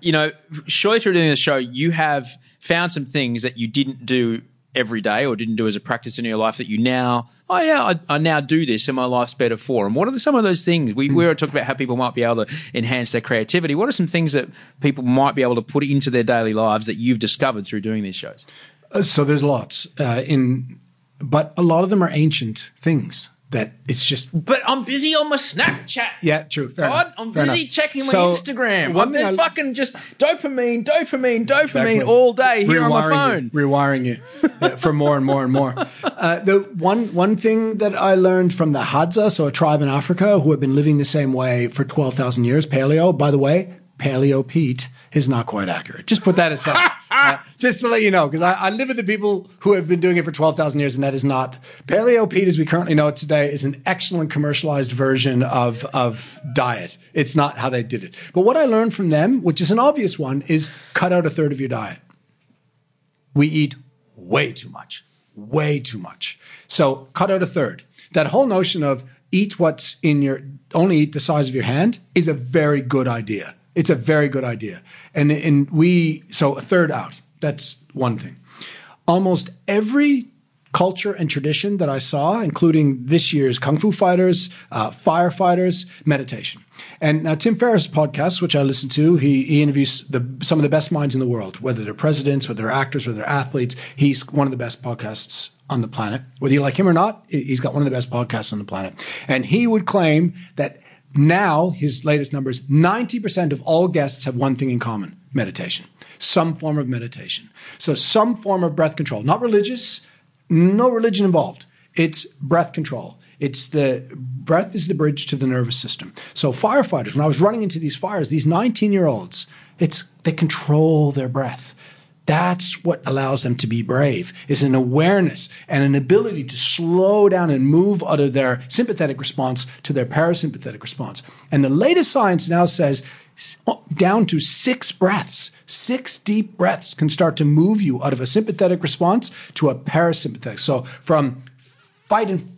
you know, surely through doing the show, you have found some things that you didn't do every day or didn't do as a practice in your life that you now. Oh yeah, I, I now do this and my life's better for. And what are the, some of those things? We, we were talking about how people might be able to enhance their creativity. What are some things that people might be able to put into their daily lives that you've discovered through doing these shows? Uh, So there's lots uh, in, but a lot of them are ancient things that it's just But I'm busy on my Snapchat. yeah, true. Fair God, enough, I'm fair busy enough. checking my So, Instagram. one I'm thing I- fucking just dopamine, dopamine, dopamine Exactly. all day here on my Rewiring phone. you, rewiring you uh, for more and more and more. Uh, the one one thing that I learned from the Hadza, so a tribe in Africa who have been living the same way for twelve thousand years, paleo. By the way, paleo Pete is not quite accurate. Just put that aside. Uh, just to let you know, because I, I live with the people who have been doing it for 12,000 years, and that is not. Paleo Pete, as we currently know it today, is an excellent commercialized version of, of diet. It's not how they did it. But what I learned from them, which is an obvious one, is cut out a third of your diet. We eat way too much, way too much. So cut out a third. That whole notion of eat what's in your, only eat the size of your hand is a very good idea. It's a very good idea. And, and we, so a third out. That's one thing. Almost every culture and tradition that I saw, including this year's Kung Fu Fighters, uh, firefighters, meditation. And now Tim Ferriss' podcast, which I listen to, he, he interviews the, some of the best minds in the world, whether they're presidents, whether they're actors, whether they're athletes. He's one of the best podcasts on the planet. Whether you like him or not, he's got one of the best podcasts on the planet. And he would claim that now, his latest numbers, 90% of all guests have one thing in common meditation, some form of meditation. So, some form of breath control, not religious, no religion involved. It's breath control. It's the breath is the bridge to the nervous system. So, firefighters, when I was running into these fires, these 19 year olds, it's they control their breath. That's what allows them to be brave is an awareness and an ability to slow down and move out of their sympathetic response to their parasympathetic response. And the latest science now says oh, down to six breaths, six deep breaths can start to move you out of a sympathetic response to a parasympathetic. So from fight and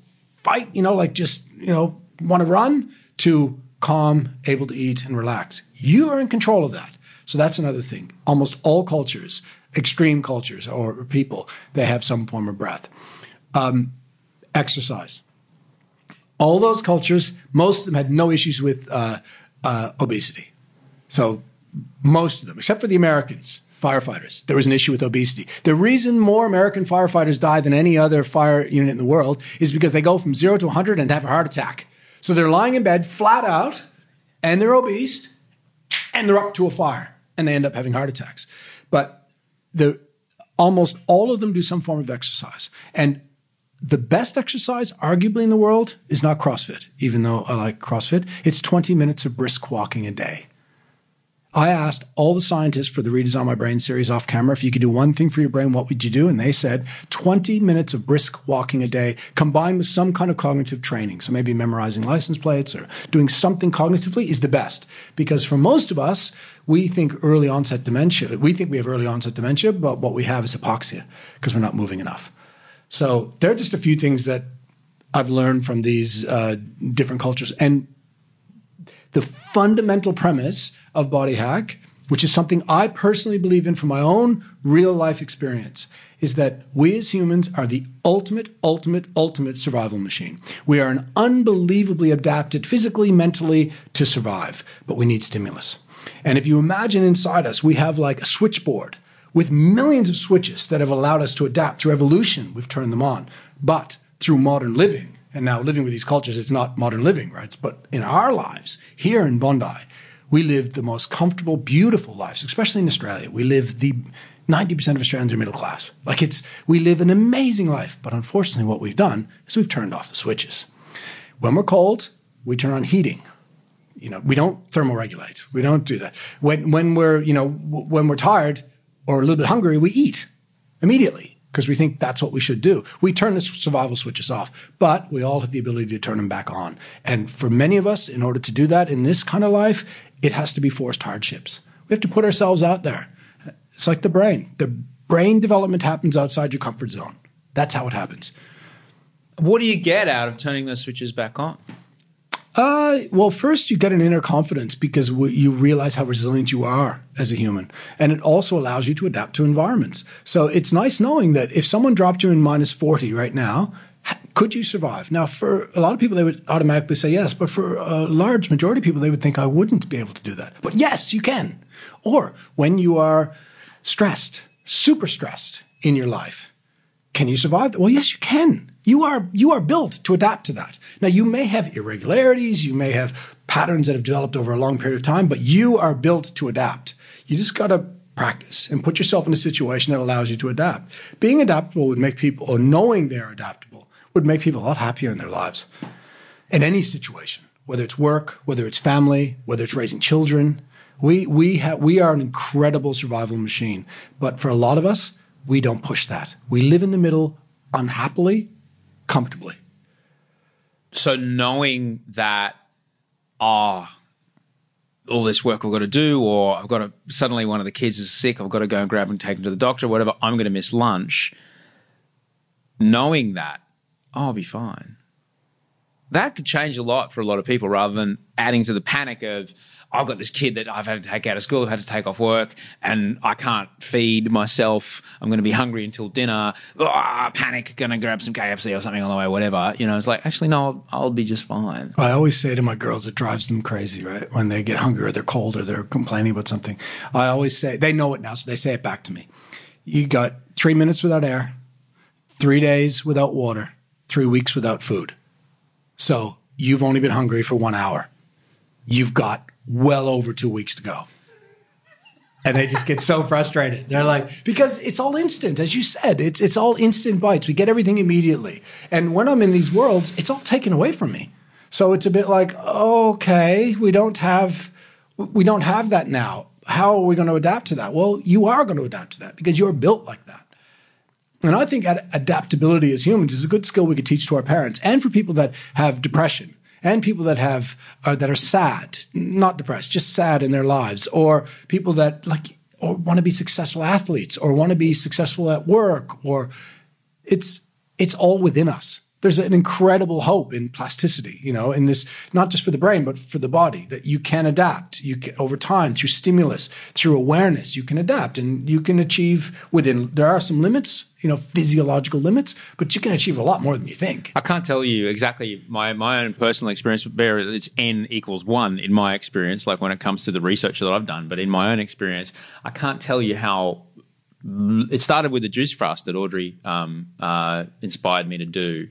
fight, you know, like just, you know, want to run to calm, able to eat and relax. You are in control of that. So that's another thing. Almost all cultures extreme cultures or people, they have some form of breath. Um, exercise. All those cultures, most of them had no issues with uh, uh, obesity. So most of them, except for the Americans, firefighters, there was an issue with obesity. The reason more American firefighters die than any other fire unit in the world is because they go from zero to 100 and have a heart attack. So they're lying in bed flat out and they're obese and they're up to a fire and they end up having heart attacks. But the almost all of them do some form of exercise. And the best exercise, arguably in the world, is not CrossFit, even though I like CrossFit. It's 20 minutes of brisk walking a day. I asked all the scientists for the Redesign My Brain series off camera if you could do one thing for your brain, what would you do? And they said 20 minutes of brisk walking a day combined with some kind of cognitive training. So maybe memorizing license plates or doing something cognitively is the best. Because for most of us, we think early onset dementia, we think we have early onset dementia, but what we have is hypoxia because we're not moving enough. So there are just a few things that I've learned from these uh, different cultures. And the fundamental premise of Body Hack, which is something I personally believe in from my own real life experience, is that we as humans are the ultimate, ultimate, ultimate survival machine. We are an unbelievably adapted physically, mentally to survive, but we need stimulus. And if you imagine inside us, we have like a switchboard with millions of switches that have allowed us to adapt through evolution. We've turned them on. But through modern living, and now living with these cultures, it's not modern living, right? But in our lives here in Bondi, we live the most comfortable, beautiful lives, especially in Australia. We live the 90% of Australians are middle class. Like it's, we live an amazing life. But unfortunately, what we've done is we've turned off the switches. When we're cold, we turn on heating. You know, we don't thermoregulate. We don't do that. When, when we're, you know, when we're tired or a little bit hungry, we eat immediately because we think that's what we should do. We turn the survival switches off, but we all have the ability to turn them back on. And for many of us, in order to do that in this kind of life, it has to be forced hardships. We have to put ourselves out there. It's like the brain. The brain development happens outside your comfort zone. That's how it happens. What do you get out of turning those switches back on? Uh, well, first you get an inner confidence because w- you realize how resilient you are as a human. And it also allows you to adapt to environments. So it's nice knowing that if someone dropped you in minus 40 right now, could you survive? Now, for a lot of people, they would automatically say yes, but for a large majority of people, they would think I wouldn't be able to do that. But yes, you can. Or when you are stressed, super stressed in your life, can you survive? Well, yes, you can. You are, you are built to adapt to that. Now, you may have irregularities, you may have patterns that have developed over a long period of time, but you are built to adapt. You just got to practice and put yourself in a situation that allows you to adapt. Being adaptable would make people, or knowing they're adaptable, would make people a lot happier in their lives in any situation, whether it's work, whether it's family, whether it's raising children. We we have we are an incredible survival machine, but for a lot of us, we don't push that. We live in the middle unhappily, comfortably. So knowing that, ah, all this work I've got to do, or I've got to suddenly one of the kids is sick, I've got to go and grab and take him to the doctor, whatever. I'm going to miss lunch. Knowing that, oh, I'll be fine. That could change a lot for a lot of people, rather than adding to the panic of I've got this kid that I've had to take out of school, I've had to take off work, and I can't feed myself. I'm going to be hungry until dinner. Ah, panic, going to grab some KFC or something on the way, whatever. You know, it's like, actually, no, I'll, I'll be just fine. I always say to my girls, it drives them crazy, right? When they get hungry or they're cold or they're complaining about something. I always say, they know it now, so they say it back to me. You got three minutes without air, three days without water, three weeks without food. So you've only been hungry for one hour. You've got well over two weeks to go. And they just get so frustrated. They're like, because it's all instant, as you said, it's it's all instant bites. We get everything immediately. And when I'm in these worlds, it's all taken away from me. So it's a bit like, okay, we don't have we don't have that now. How are we going to adapt to that? Well, you are going to adapt to that because you're built like that. And I think adaptability as humans is a good skill we could teach to our parents and for people that have depression and people that have uh, that are sad, not depressed, just sad in their lives, or people that like or want to be successful athletes or want to be successful at work, or it's it's all within us. There's an incredible hope in plasticity, you know, in this not just for the brain but for the body that you can adapt. You can, over time through stimulus, through awareness, you can adapt and you can achieve within. There are some limits, you know, physiological limits, but you can achieve a lot more than you think. I can't tell you exactly my, my own personal experience. Bear it's n equals one in my experience, like when it comes to the research that I've done. But in my own experience, I can't tell you how it started with the juice fast that Audrey um, uh, inspired me to do.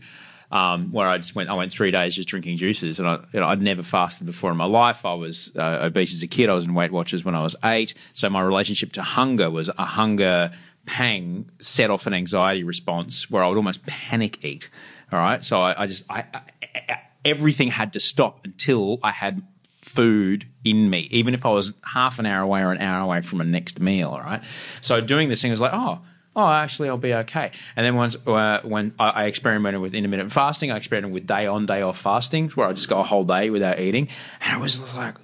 Um, where I just went, I went three days just drinking juices, and I, you know, I'd never fasted before in my life. I was uh, obese as a kid. I was in Weight Watchers when I was eight, so my relationship to hunger was a hunger pang set off an anxiety response where I would almost panic eat. All right, so I, I just, I, I, everything had to stop until I had food in me, even if I was half an hour away or an hour away from a next meal. All right. So doing this thing was like, oh, oh, actually, I'll be okay. And then once uh, when I, I experimented with intermittent fasting, I experimented with day on, day off fasting, where I just go a whole day without eating, and I was like.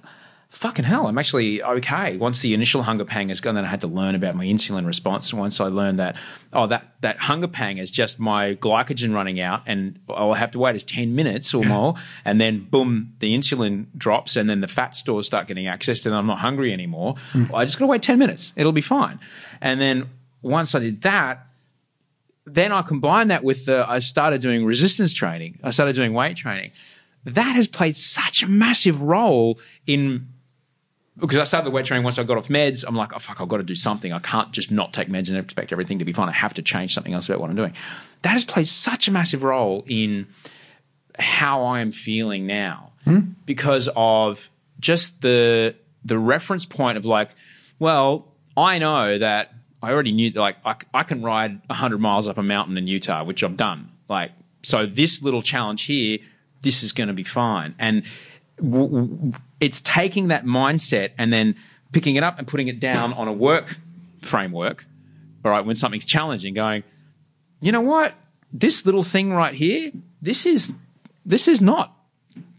Fucking hell, I'm actually okay. Once the initial hunger pang is gone, then I had to learn about my insulin response. And once I learned that, oh, that, that hunger pang is just my glycogen running out, and all I have to wait is 10 minutes or more. And then, boom, the insulin drops, and then the fat stores start getting accessed, and I'm not hungry anymore. I just got to wait 10 minutes. It'll be fine. And then once I did that, then I combined that with the, I started doing resistance training. I started doing weight training. That has played such a massive role in, because I started the weight training once I got off meds. I'm like, oh, fuck, I've got to do something. I can't just not take meds and expect everything to be fine. I have to change something else about what I'm doing. That has played such a massive role in how I am feeling now hmm? because of just the, the reference point of like, well, I know that I already knew like I, I can ride 100 miles up a mountain in Utah, which I've done. Like, so this little challenge here, this is going to be fine. And w- w- it's taking that mindset and then picking it up and putting it down on a work framework. All right, when something's challenging, going, you know what? This little thing right here, this is this is not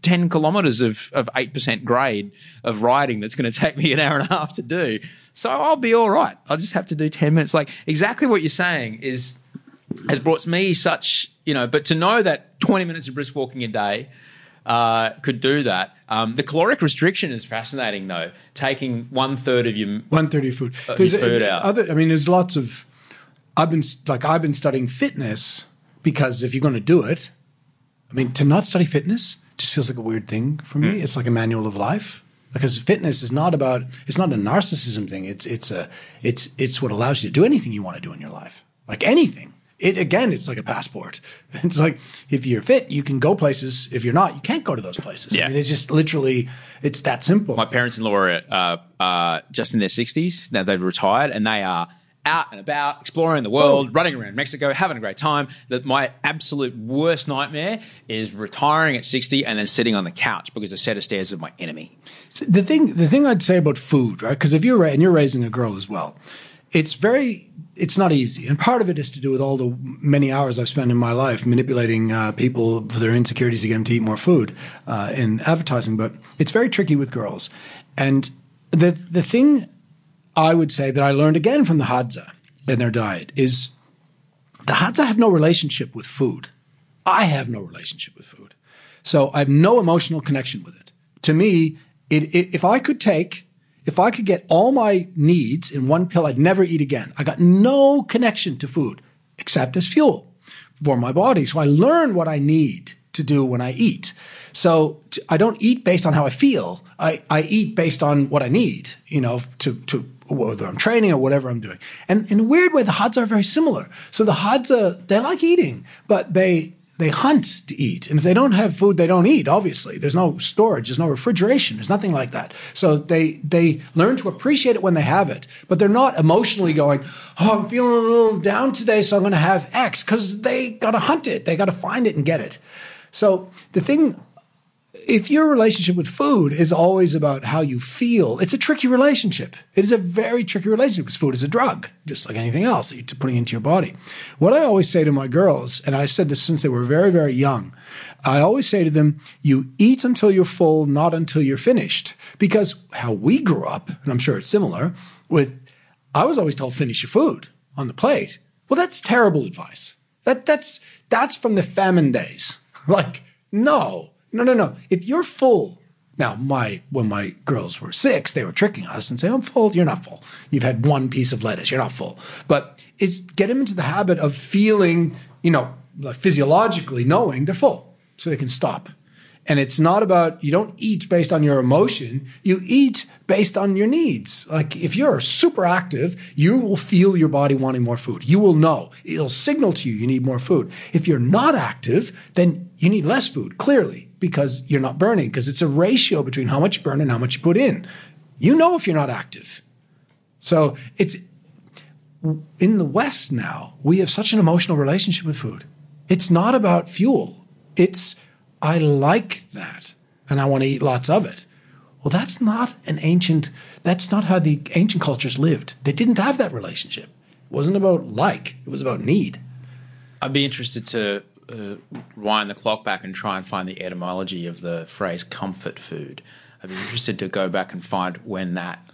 10 kilometers of, of 8% grade of riding that's going to take me an hour and a half to do. So I'll be all right. I'll just have to do 10 minutes. Like exactly what you're saying is, has brought me such, you know, but to know that 20 minutes of brisk walking a day uh, could do that. Um, the caloric restriction is fascinating though, taking one third of your One thirty food. Uh, There's your food a- out. other. I mean, there's lots of. I've been like I've been studying fitness because if you're going to do it, I mean, to not study fitness just feels like a weird thing for me. Hmm. It's like a manual of life because fitness is not about. It's not a narcissism thing. It's it's a it's it's what allows you to do anything you want to do in your life, like anything. It again, it's like a passport. It's like if you're fit, you can go places. If you're not, you can't go to those places. Yeah. I mean, it's just literally, it's that simple. My parents in law are uh, uh, just in their 60s. Now they've retired and they are out and about, exploring the world, running around Mexico, having a great time. That my absolute worst nightmare is retiring at 60 and then sitting on the couch because a set of stairs is my enemy. The thing, the thing I'd say about food, right? Because if you're and you're raising a girl as well, it's very, it's not easy, and part of it is to do with all the many hours I've spent in my life manipulating uh, people for their insecurities to get them to eat more food uh, in advertising. But it's very tricky with girls, and the the thing I would say that I learned again from the Hadza and their diet is the Hadza have no relationship with food. I have no relationship with food. So I have no emotional connection with it. To me, it, it, if I could take, if I could get all my needs in one pill, I'd never eat again. I got no connection to food except as fuel for my body. So I learn what I need to do when I eat. So I don't eat based on how I feel. I, I eat based on what I need, you know, to, to whether I'm training or whatever I'm doing. And in a weird way, the Hadza are very similar. So the Hadza, they like eating, but they, they hunt to eat. And if they don't have food, they don't eat, obviously. There's no storage, there's no refrigeration, there's nothing like that. So they they learn to appreciate it when they have it, but they're not emotionally going, Oh, I'm feeling a little down today, so I'm gonna have X, because they gotta hunt it, they gotta find it and get it. So the thing if your relationship with food is always about how you feel, it's a tricky relationship. It is a very tricky relationship because food is a drug, just like anything else that you're putting into your body. What I always say to my girls, and I said this since they were very, very young, I always say to them, you eat until you're full, not until you're finished. Because how we grew up, and I'm sure it's similar, with I was always told finish your food on the plate. Well, that's terrible advice. That that's that's from the famine days. Like, no, no, no, no. If you're full, now my when my girls were six, they were tricking us and saying, "I'm full." You're not full. You've had one piece of lettuce. You're not full. But it's get them into the habit of feeling, you know, physiologically knowing they're full, so they can stop. And it's not about you don't eat based on your emotion. You eat based on your needs. Like if you're super active, you will feel your body wanting more food. You will know. It'll signal to you you need more food. If you're not active, then you need less food, clearly, because you're not burning, because it's a ratio between how much you burn and how much you put in. You know if you're not active. So it's in the West now, we have such an emotional relationship with food. It's not about fuel. It's, I like that and I want to eat lots of it. Well, that's not an ancient, that's not how the ancient cultures lived. They didn't have that relationship. It wasn't about like, it was about need. I'd be interested to uh, wind the clock back and try and find the etymology of the phrase comfort food. I'd be interested to go back and find when that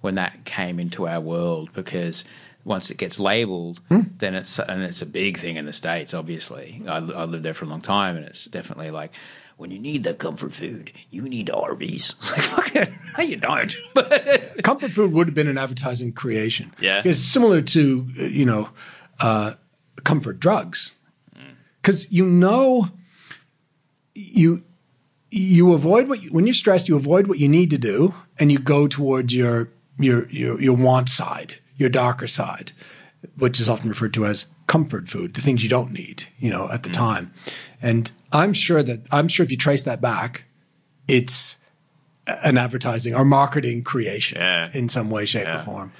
when that came into our world because once it gets labeled, then it's and it's a big thing in the states. Obviously, I, I lived there for a long time, and it's definitely like when you need that comfort food, you need Arby's. Like, fuck it, no, you don't. But Comfort food would have been an advertising creation. Yeah. It's similar to, uh, you know, uh, comfort drugs. Because you know, you you avoid what you, when you're stressed, you avoid what you need to do, and you go towards your your your your want side, your darker side, which is often referred to as comfort food, the things you don't need, you know, at the mm. time. And I'm sure that I'm sure if you trace that back, it's an advertising or marketing creation Yeah. in some way, shape, or form.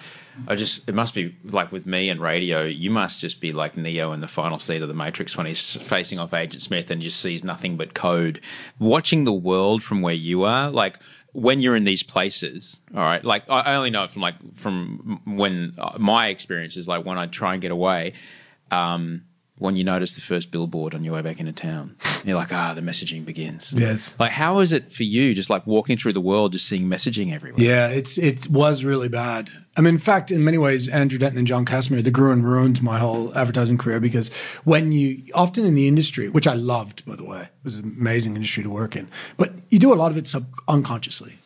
I just, it must be like with me and radio, you must just be like Neo in the final seat of the Matrix when he's facing off Agent Smith and just sees nothing but code. Watching the world from where you are, like when you're in these places, all right, like I only know from like, from when uh, my experience is like when I try and get away, um, when you notice the first billboard on your way back into town, you're like, ah, the messaging begins. Yes. Like, how is it for you just like walking through the world, just seeing messaging everywhere? Yeah, it's it was really bad. I mean, in fact, in many ways, Andrew Denton and John Casimir, they grew and ruined my whole advertising career because when you often in the industry, which I loved, by the way, it was an amazing industry to work in, but you do a lot of it sub unconsciously.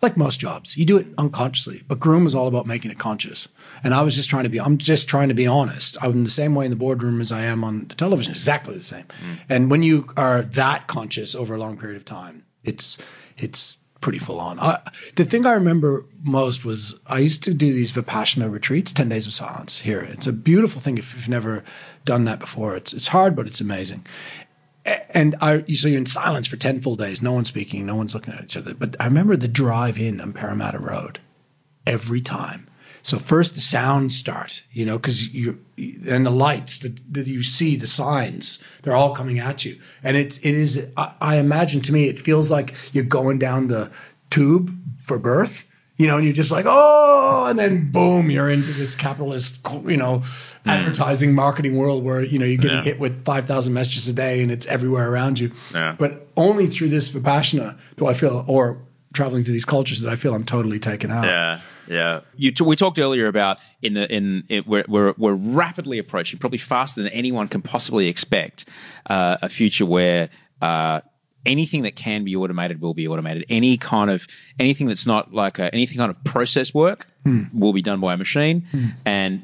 Like most jobs, you do it unconsciously, but Gruen was all about making it conscious. And I was just trying to be, I'm just trying to be honest. I'm the same way in the boardroom as I am on the television, exactly the same. Mm. And when you are that conscious over a long period of time, it's, it's pretty full on. I, the thing I remember most was I used to do these Vipassana retreats, 10 days of silence here. It's a beautiful thing if you've never done that before. It's, it's hard, but it's amazing and I, so you're in silence for 10 full days. No one's speaking. No one's looking at each other. But I remember the drive in on Parramatta Road every time. So first the sounds start, you know, because you and the lights that, that you see, the signs, they're all coming at you, and it it is. I, I imagine to me, it feels like you're going down the tube for birth, you know, and you're just like, oh, and then boom, you're into this capitalist, you know, advertising marketing world where you know you're getting Yeah. hit with five thousand messages a day, and it's everywhere around you. Yeah. But only through this vipassana do I feel, or traveling to these cultures, that I feel I'm totally taken out. Yeah, yeah. You t- we talked earlier about in the in it, we're, we're we're rapidly approaching, probably faster than anyone can possibly expect, uh, a future where. Uh, Anything that can be automated will be automated. Any kind of anything that's not like a, anything kind of process work hmm. will be done by a machine, hmm. and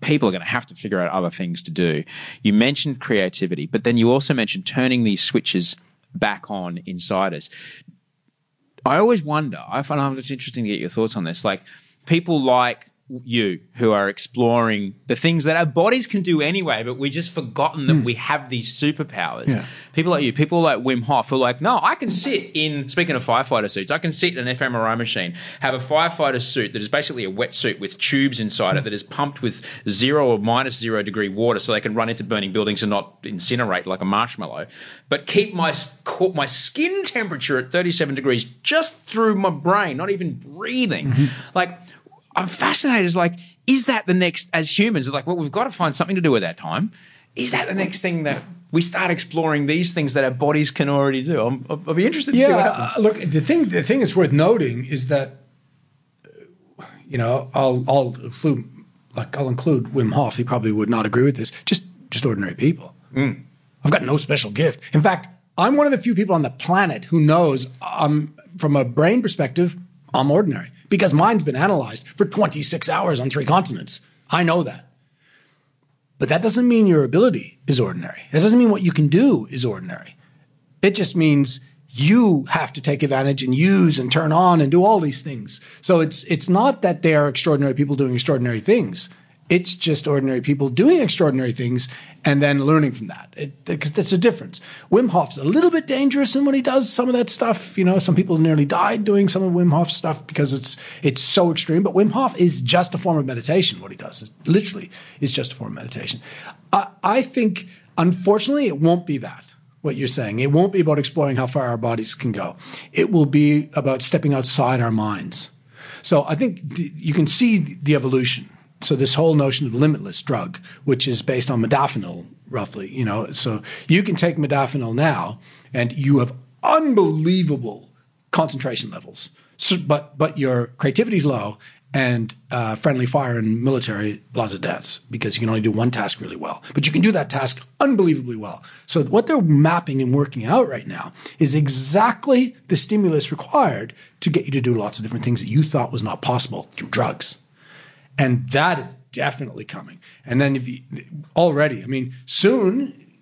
people are going to have to figure out other things to do. You mentioned creativity, but then you also mentioned turning these switches back on inside us. I always wonder. I find it's interesting to get your thoughts on this. Like people like you who are exploring the things that our bodies can do anyway, but we just forgotten that hmm. we have these superpowers. Yeah. People like you, people like Wim Hof, who are like, no, I can sit in. Speaking of firefighter suits, I can sit in an fMRI machine, have a firefighter suit that is basically a wetsuit with tubes inside it hmm. that is pumped with zero or minus zero degree water, so they can run into burning buildings and not incinerate like a marshmallow, but keep my my skin temperature at 37 degrees just through my brain, not even breathing. Mm-hmm. Like, I'm fascinated. Is like, is that the next? As humans, like, well, we've got to find something to do with that time. Is that the next thing that we start exploring these things that our bodies can already do? I'm, I'll, be interested to see what Yeah, happens. uh, look, the thing the thing that's worth noting is that you know I'll I'll include like I'll include Wim Hof. He probably would not agree with this. Just just ordinary people. I've got no special gift. In fact, I'm one of the few people on the planet who knows um, from a brain perspective I'm ordinary because mine's been analyzed for 26 hours on three continents. I know that. But that doesn't mean your ability is ordinary. That doesn't mean what you can do is ordinary. It just means you have to take advantage and use and turn on and do all these things. So it's it's not that they are extraordinary people doing extraordinary things. It's just ordinary people doing extraordinary things and then learning from that. Because that's a difference. Wim Hof's a little bit dangerous in when he does some of that stuff. You know, some people nearly died doing some of Wim Hof's stuff because it's it's so extreme. But Wim Hof is just a form of meditation. What he does is literally is just a form of meditation. I, I think, unfortunately, it won't be that what you're saying. It won't be about exploring how far our bodies can go. It will be about stepping outside our minds. So I think th- you can see the evolution. So this whole notion of limitless drug, which is based on modafinil, roughly, you know, so you can take modafinil now, and you have unbelievable concentration levels. So, but but your creativity's low, and uh, friendly fire and military lots of deaths because you can only do one task really well. But you can do that task unbelievably well. So what they're mapping and working out right now is exactly the stimulus required to get you to do lots of different things that you thought was not possible through drugs. And that is definitely coming. And then if you already, I mean, soon,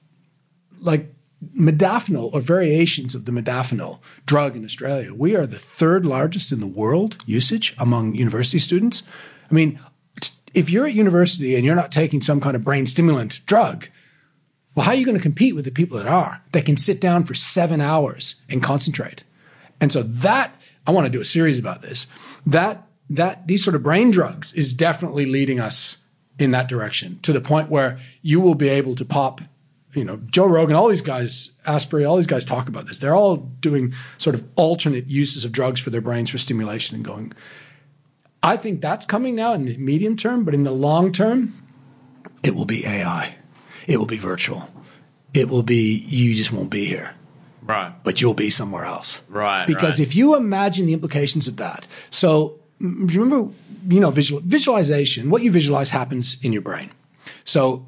like modafinil or variations of the modafinil drug in Australia, we are the third largest in the world usage among university students. I mean, if you're at university and you're not taking some kind of brain stimulant drug, well, how are you going to compete with the people that are, that can sit down for seven hours and concentrate? And so that, I want to do a series about this. That, that, these sort of brain drugs is definitely leading us in that direction to the point where you will be able to pop you know, Joe Rogan, all these guys, Asprey, all these guys talk about this. They're all doing sort of alternate uses of drugs for their brains for stimulation and going. I think that's coming now in the medium term, but in the long term, it will be AI. It will be virtual. It will be, you just won't be here, Right. but you'll be somewhere else. Right, Because right. if you imagine the implications of that, so remember, you know, visual, visualization, what you visualize happens in your brain. So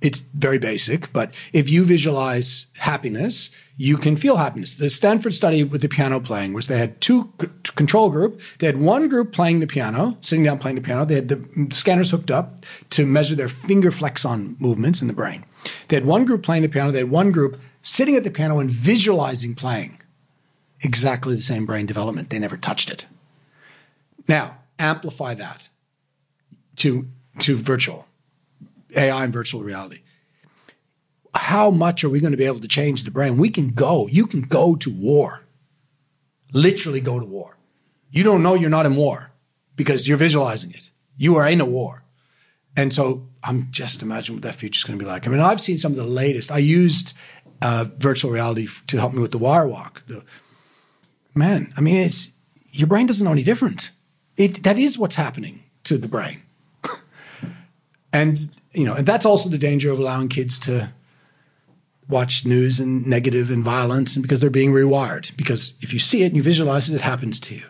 it's very basic, but if you visualize happiness, you can feel happiness. The Stanford study with the piano playing was they had two c- control group. They had one group playing the piano, sitting down playing the piano. They had the scanners hooked up to measure their finger flexion movements in the brain. They had one group playing the piano. They had one group sitting at the piano and visualizing playing. Exactly the same brain development. They never touched it. Now, amplify that to, to virtual. AI and virtual reality. How much are we going to be able to change the brain? We can go. You can go to war. Literally go to war. You don't know you're not in war because you're visualizing it. You are in a war. And so I'm just imagining what that future is going to be like. I mean, I've seen some of the latest. I used uh, virtual reality to help me with the wire walk. The, man, I mean, it's your brain doesn't know any different. It that is what's happening to the brain, and you know, and that's also the danger of allowing kids to watch news and negative and violence, and because they're being rewired. Because if you see it and you visualize it, it happens to you.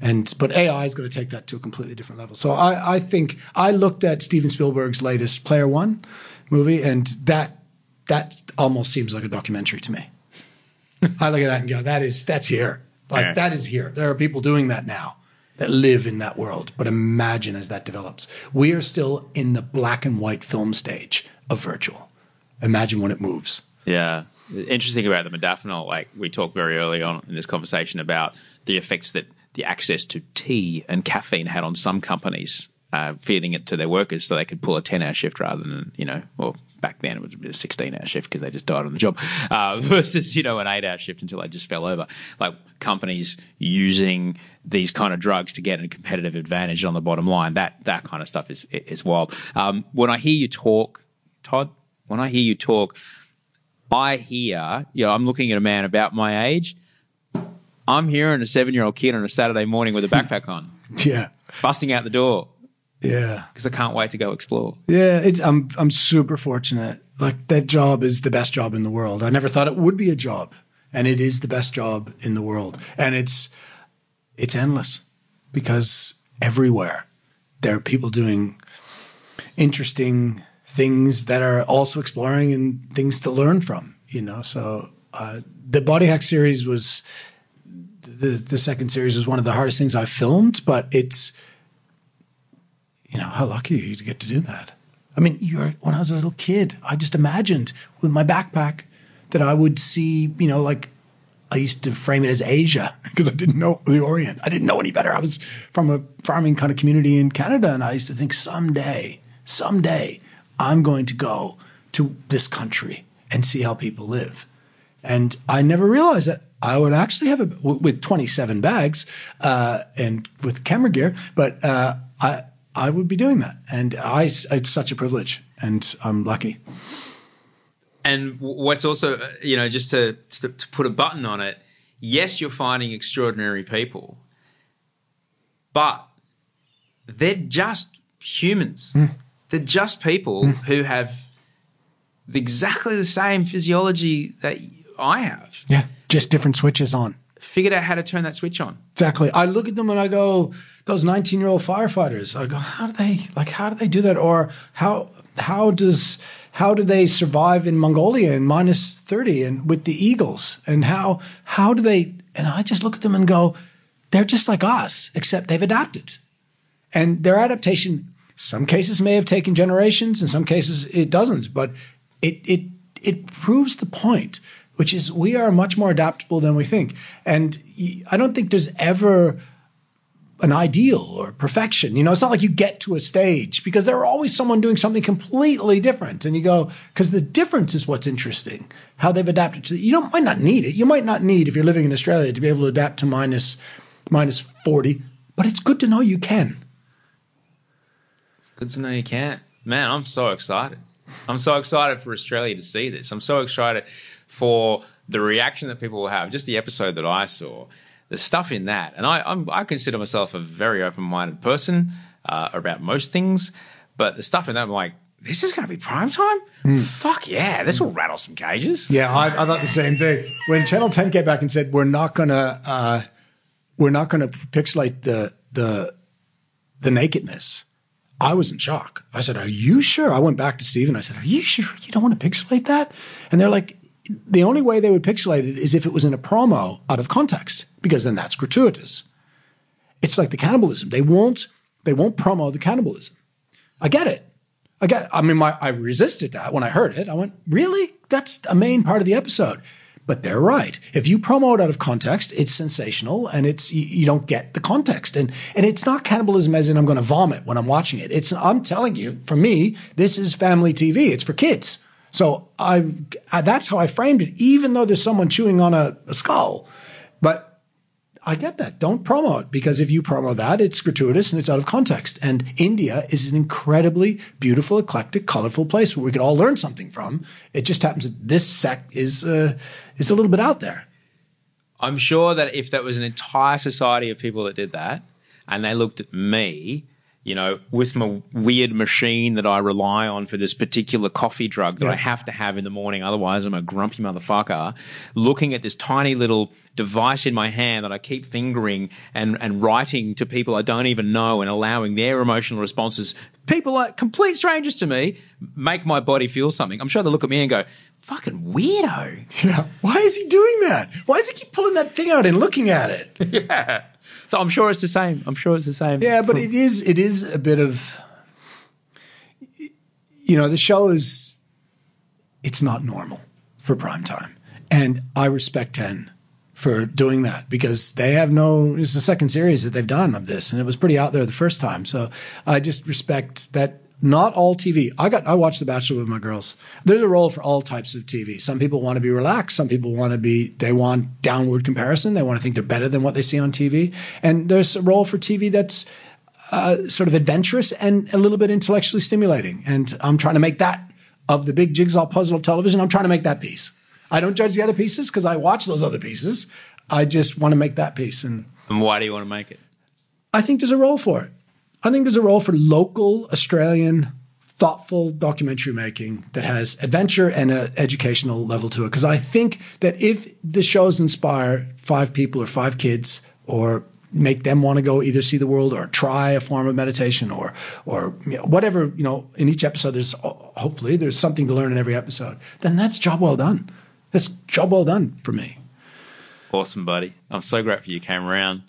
And but AI is going to take that to a completely different level. So I, I think I looked at Steven Spielberg's latest Player One movie, and that that almost seems like a documentary to me. I look at that and go, that is that's here. Like Yeah. that is here. There are people doing that now that live in that world. But imagine as that develops. We are still in the black and white film stage of virtual. Imagine when it moves. Yeah. Interesting about the modafinil, like we talked very early on in this conversation about the effects that the access to tea and caffeine had on some companies, uh, feeding it to their workers so they could pull a 10 hour shift rather than, you know, well, back then it would be a 16 hour shift because they just died on the job, uh, versus, you know, an eight hour shift until they just fell over. Like companies using these kind of drugs to get a competitive advantage on the bottom line, that, that kind of stuff is, is wild. Um, when I hear you talk, Todd, when I hear you talk, I hear, you know, I'm looking at a man about my age. I'm hearing a seven year old kid on a Saturday morning with a backpack on, Yeah. busting out the door Yeah. because I can't wait to go explore. Yeah, it's I'm I'm super fortunate. Like that job is the best job in the world. I never thought it would be a job, and it is the best job in the world. And it's it's endless because everywhere there are people doing interesting things that are also exploring and things to learn from. You know, so uh, the Body Hack series was the the second series was one of the hardest things I filmed, but it's you know, how lucky are you to get to do that? I mean, you're when I was a little kid, I just imagined with my backpack that I would see, you know, like I used to frame it as Asia because I didn't know the Orient. I didn't know any better. I was from a farming kind of community in Canada, and I used to think someday, someday, I'm going to go to this country and see how people live. And I never realized that I would actually have a with 27 bags uh, and with camera gear, but uh, I I would be doing that, and I it's such a privilege, and I'm lucky. And what's also, uh, you know, just to, to, to put a button on it, yes, you're finding extraordinary people, but they're just humans. They're just people who have exactly the same physiology that I have. Yeah, just different switches on. Figured out how to turn that switch on. Exactly. I look at them and I go, those 19 year old firefighters. I go, how do they like? How do they do that? Or how how does how do they survive in Mongolia in minus 30 and with the eagles? And how how do they? And I just look at them and go, they're just like us, except they've adapted. And their adaptation, some cases may have taken generations, in some cases it doesn't. But it it it proves the point, which is we are much more adaptable than we think. And I don't think there's ever an ideal or perfection. You know, it's not like you get to a stage because there are always someone doing something completely different. And you go, because the difference is what's interesting, how they've adapted to it. You don't might not need it. You might not need, if you're living in Australia, to be able to adapt to minus minus 40, but it's good to know you can. It's good to know you can't. Man, I'm so excited. I'm so excited for Australia to see this. I'm so excited for the reaction that people will have. Just the episode that I saw, the stuff in that, and I I'm, I consider myself a very open-minded person uh, about most things, but the stuff in that, I'm like, this is going to be prime time. Fuck yeah, this will rattle some cages. Yeah, I, I thought the same thing. When Channel 10 came back and said, we're not going to, uh, we're not going to pixelate the, the, the nakedness. I was in shock. I said, Are you sure? I went back to Stephen. I said, Are you sure you don't want to pixelate that? And they're like, The only way they would pixelate it is if it was in a promo out of context, because then that's gratuitous. It's like the cannibalism. They won't, they won't promo the cannibalism. I get it. I get, I mean, my, I resisted that when I heard it. I went, Really? That's a main part of the episode. But they're right. If you promo it out of context, it's sensational and it's you, you don't get the context. And and it's not cannibalism as in I'm going to vomit when I'm watching it. It's I'm telling you, for me, this is family TV. It's for kids. So I, I that's how I framed it. Even though there's someone chewing on a, a skull, but I get that. Don't promo it because if you promo that, it's gratuitous and it's out of context. And India is an incredibly beautiful, eclectic, colorful place where we could all learn something from. It just happens that this sect is uh, is a little bit out there. I'm sure that if that was an entire society of people that did that, and they looked at me, you know, with my weird machine that I rely on for this particular coffee drug that Yeah. I have to have in the morning, otherwise I'm a grumpy motherfucker, looking at this tiny little device in my hand that I keep fingering and, and writing to people I don't even know and allowing their emotional responses, people like complete strangers to me, make my body feel something. I'm sure they look at me and go, fucking weirdo. Yeah. Why is he doing that? Why does he keep pulling that thing out and looking at it? yeah. So I'm sure it's the same. I'm sure it's the same. Yeah, but it is it is a bit of you know, the show is it's not normal for prime time. And I respect 10 for doing that because they have no it's the second series that they've done of this and it was pretty out there the first time. So I just respect that not all TV. I got I watched The Bachelor with my girls. There's a role for all types of TV. Some people want to be relaxed, some people want to be they want downward comparison, they want to think they're better than what they see on TV. And there's a role for TV that's uh, sort of adventurous and a little bit intellectually stimulating. And I'm trying to make that of the big jigsaw puzzle of television. I'm trying to make that piece. I don't judge the other pieces because I watch those other pieces. I just want to make that piece. And And why do you want to make it? I think there's a role for it. I think there's a role for local Australian thoughtful documentary making that has adventure and an educational level to it. Because I think that if the shows inspire five people or five kids or make them want to go either see the world or try a form of meditation or or you know, whatever you know in each episode there's hopefully there's something to learn in every episode then that's job well done that's job well done for me Awesome, buddy. I'm so grateful you came around.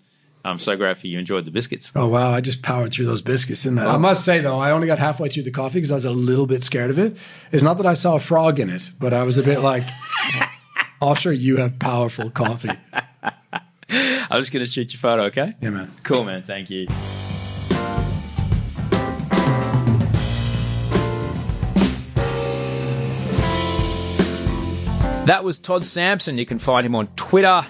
I'm so grateful you enjoyed the biscuits. Oh wow! I just powered through those biscuits, didn't I? I must say though, I only got halfway through the coffee because I was a little bit scared of it. It's not that I saw a frog in it, but I was a bit like, "Oh, sure, you have powerful coffee." I'm just going to shoot your photo, okay? Yeah, man. Cool, man. Thank you. That was Todd Sampson. You can find him on Twitter,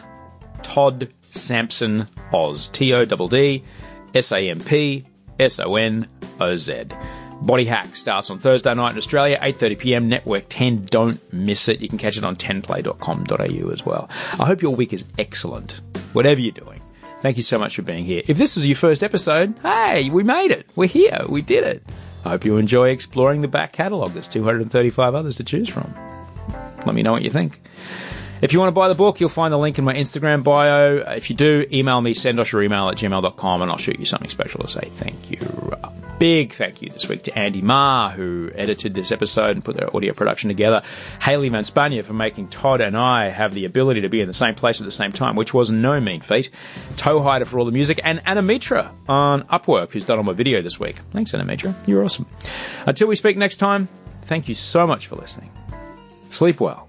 Todd Sampson Oz. T O D D S A M P S O N O Z. Body Hack starts on Thursday night in Australia, 8.30 p.m. Network 10. Don't miss it. You can catch it on 10play.com.au as well. I hope your week is excellent, whatever you're doing. Thank you so much for being here. If this is your first episode, hey, we made it. We're here. We did it. I hope you enjoy exploring the back catalogue. There's 235 others to choose from. Let me know what you think. If you want to buy the book, you'll find the link in my Instagram bio. If you do, email me, send us your email at gmail.com, and I'll shoot you something special to say thank you. A big thank you this week to Andy Marr, who edited this episode and put their audio production together. Haley Van Spania for making Todd and I have the ability to be in the same place at the same time, which was no mean feat. Toehider for all the music, and Anna Mitra on Upwork, who's done all my video this week. Thanks, Anna Mitra. You're awesome. Until we speak next time, thank you so much for listening. Sleep well